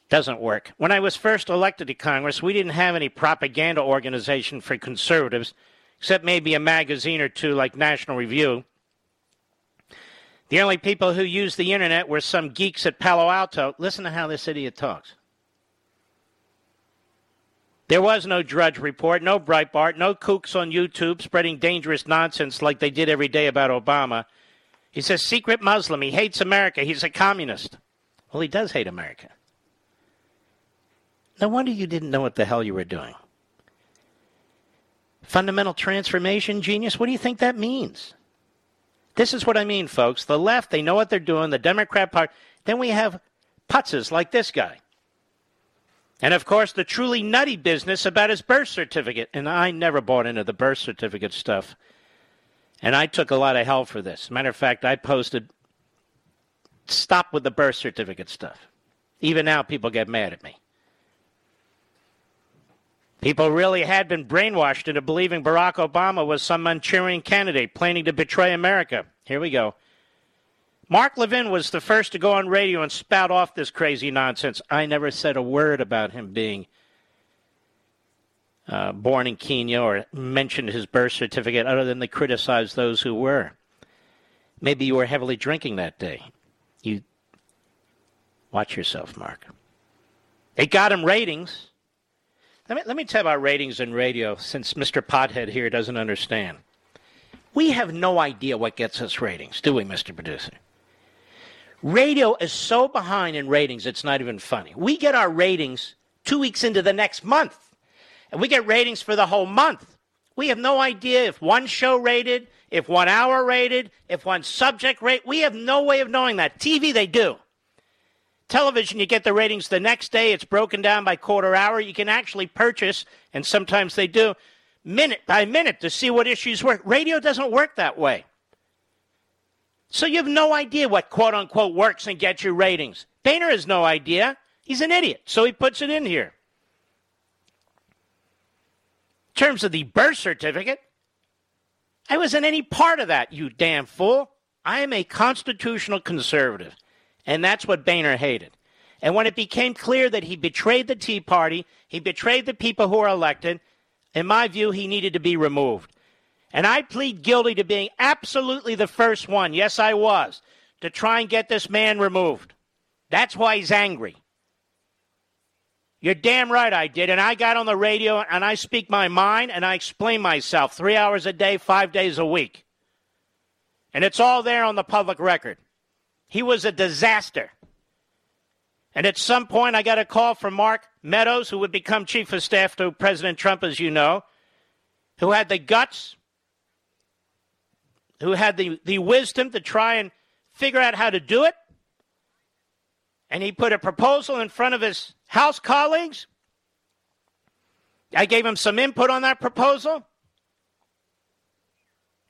doesn't work. When I was first elected to Congress, we didn't have any propaganda organization for conservatives, except maybe a magazine or two like National Review. The only people who used the internet were some geeks at Palo Alto. Listen to how this idiot talks. There was no Drudge Report, no Breitbart, no kooks on YouTube spreading dangerous nonsense like they did every day about Obama. He's a secret Muslim. He hates America. He's a communist. Well, he does hate America. No wonder you didn't know what the hell you were doing. Fundamental transformation genius? What do you think that means? This is what I mean, folks. The left, they know what they're doing. The Democrat Party. Then we have putzes like this guy. And of course, the truly nutty business about his birth certificate. And I never bought into the birth certificate stuff. And I took a lot of hell for this. Matter of fact, I posted, stop with the birth certificate stuff. Even now, people get mad at me. People really had been brainwashed into believing Barack Obama was some Manchurian candidate planning to betray America. Here we go. Mark Levin was the first to go on radio and spout off this crazy nonsense. I never said a word about him being uh, born in Kenya or mentioned his birth certificate other than to criticize those who were. Maybe you were heavily drinking that day. You watch yourself, Mark. It got him ratings. Let me, let me tell you about ratings in radio since Mr. Pothead here doesn't understand. We have no idea what gets us ratings, do we, Mr. Producer? Radio is so behind in ratings, it's not even funny. We get our ratings two weeks into the next month. and we get ratings for the whole month. We have no idea if one show rated, if one hour rated, if one subject rate. We have no way of knowing that. TV, they do. Television, you get the ratings the next day. It's broken down by quarter hour. You can actually purchase, and sometimes they do, minute by minute to see what issues work. Radio doesn't work that way. So you have no idea what quote unquote works and gets you ratings. Boehner has no idea. He's an idiot. So he puts it in here. In terms of the birth certificate, I wasn't any part of that, you damn fool. I am a constitutional conservative. And that's what Boehner hated. And when it became clear that he betrayed the Tea Party, he betrayed the people who are elected, in my view, he needed to be removed. And I plead guilty to being absolutely the first one, yes, I was, to try and get this man removed. That's why he's angry. You're damn right I did. And I got on the radio and I speak my mind and I explain myself three hours a day, five days a week. And it's all there on the public record. He was a disaster. And at some point, I got a call from Mark Meadows, who would become chief of staff to President Trump, as you know, who had the guts, who had the, the wisdom to try and figure out how to do it. And he put a proposal in front of his House colleagues. I gave him some input on that proposal.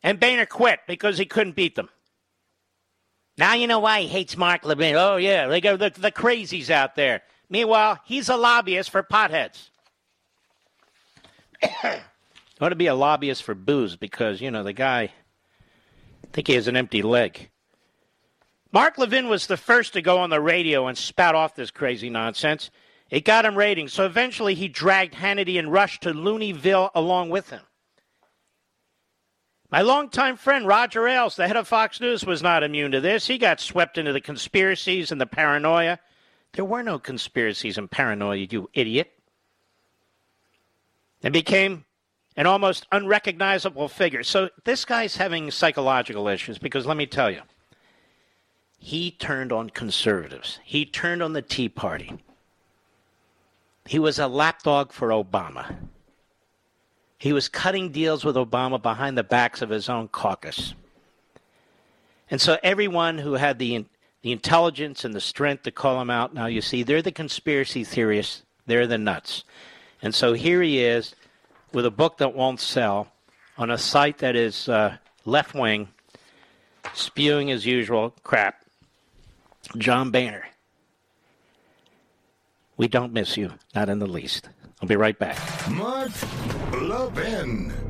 And Boehner quit because he couldn't beat them. Now you know why he hates Mark Levin. Oh, yeah, they go the, the crazies out there. Meanwhile, he's a lobbyist for potheads. ought to be a lobbyist for booze because, you know, the guy, I think he has an empty leg. Mark Levin was the first to go on the radio and spout off this crazy nonsense. It got him ratings, so eventually he dragged Hannity and Rush to Looneyville along with him. My longtime friend Roger Ailes, the head of Fox News, was not immune to this. He got swept into the conspiracies and the paranoia. There were no conspiracies and paranoia, you idiot. And became an almost unrecognizable figure. So this guy's having psychological issues because let me tell you, he turned on conservatives. He turned on the Tea Party. He was a lapdog for Obama. He was cutting deals with Obama behind the backs of his own caucus. And so everyone who had the the intelligence and the strength to call him out, now you see, they're the conspiracy theorists, they're the nuts. And so here he is with a book that won't sell on a site that is uh, left wing, spewing as usual crap. John Boehner. We don't miss you, not in the least. I'll be right back. Mark Levin.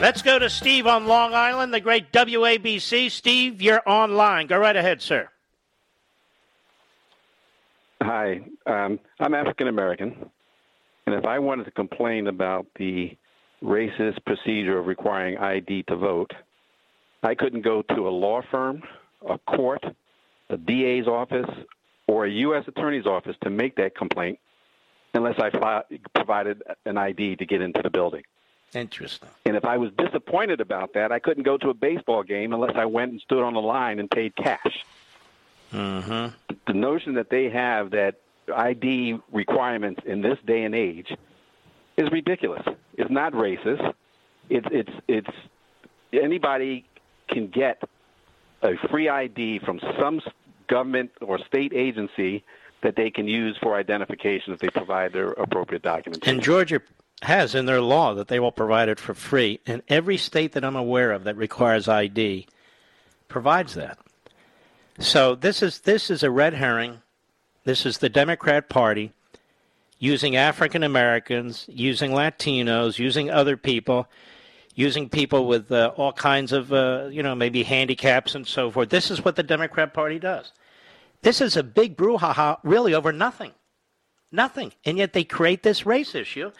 Let's go to Steve on Long Island, the great WABC. Steve, you're online. Go right ahead, sir. Hi, um, I'm African American, and if I wanted to complain about the racist procedure of requiring ID to vote, I couldn't go to a law firm, a court, a DA's office, or a U.S. Attorney's office to make that complaint unless I provided an ID to get into the building. Interesting. And if I was disappointed about that, I couldn't go to a baseball game unless I went and stood on the line and paid cash. Mm-hmm. The notion that they have that ID requirements in this day and age is ridiculous. It's not racist. It's it's it's anybody can get a free ID from some government or state agency that they can use for identification if they provide their appropriate documents. And Georgia has in their law that they will provide it for free. And every state that I'm aware of that requires ID provides that. So this is this is a red herring. This is the Democrat Party using African Americans, using Latinos, using other people, using people with uh, all kinds of uh, you know maybe handicaps and so forth. This is what the Democrat Party does. This is a big brouhaha, really over nothing, nothing, and yet they create this race issue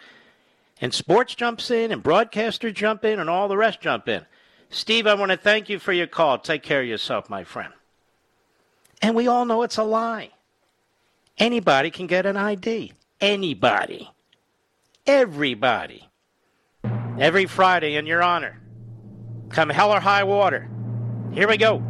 and sports jumps in, and broadcasters jump in, and all the rest jump in. Steve, I want to thank you for your call. Take care of yourself, my friend. And we all know it's a lie. Anybody can get an ID. Anybody. Everybody. Every Friday in your honor. Come hell or high water. Here we go.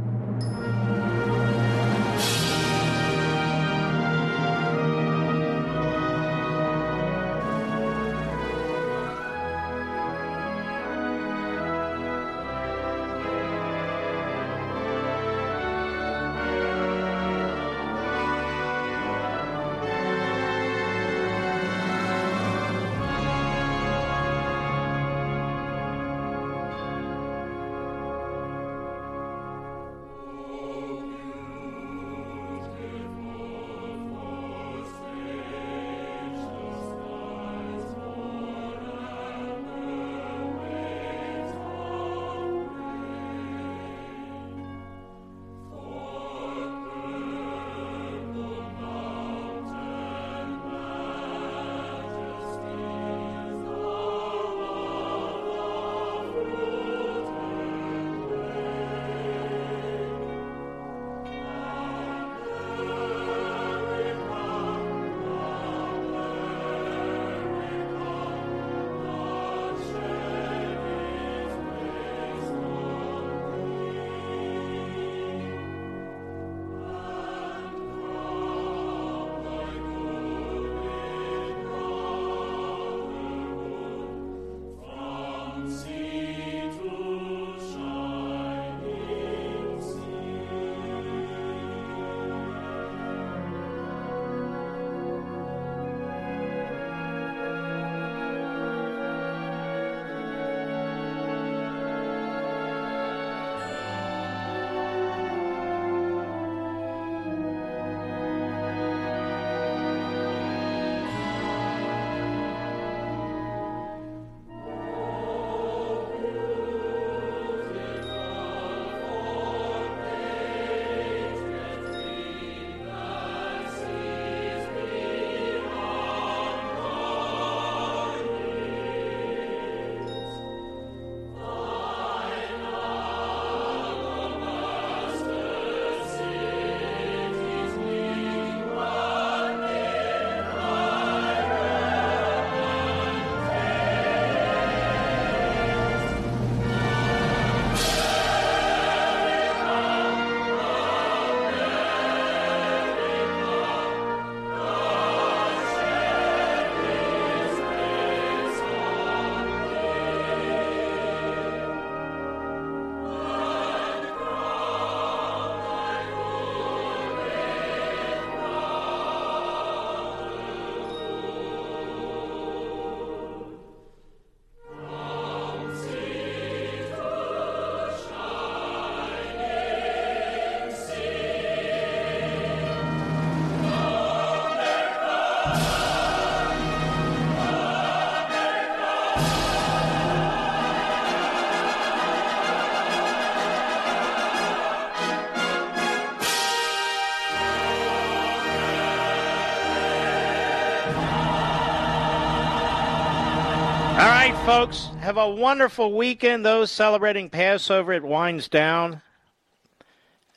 Folks. Have a wonderful weekend. Those celebrating Passover, it winds down.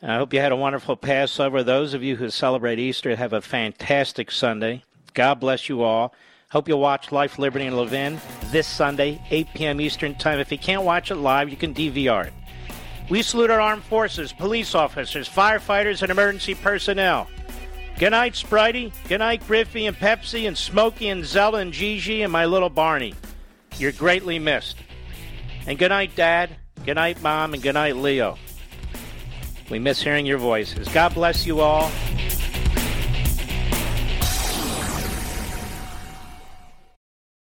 I hope you had a wonderful Passover. Those of you who celebrate Easter, have a fantastic Sunday. God bless you all. Hope you'll watch Life, Liberty, and Levin this Sunday, 8 p.m. Eastern Time. If you can't watch it live, you can DVR it. We salute our armed forces, police officers, firefighters, and emergency personnel. Good night, Spritey. Good night, Griffey and Pepsi and Smokey and Zella and Gigi and my little Barney. You're greatly missed. And good night, Dad. Good night, Mom. And good night, Leo. We miss hearing your voices. God bless you all.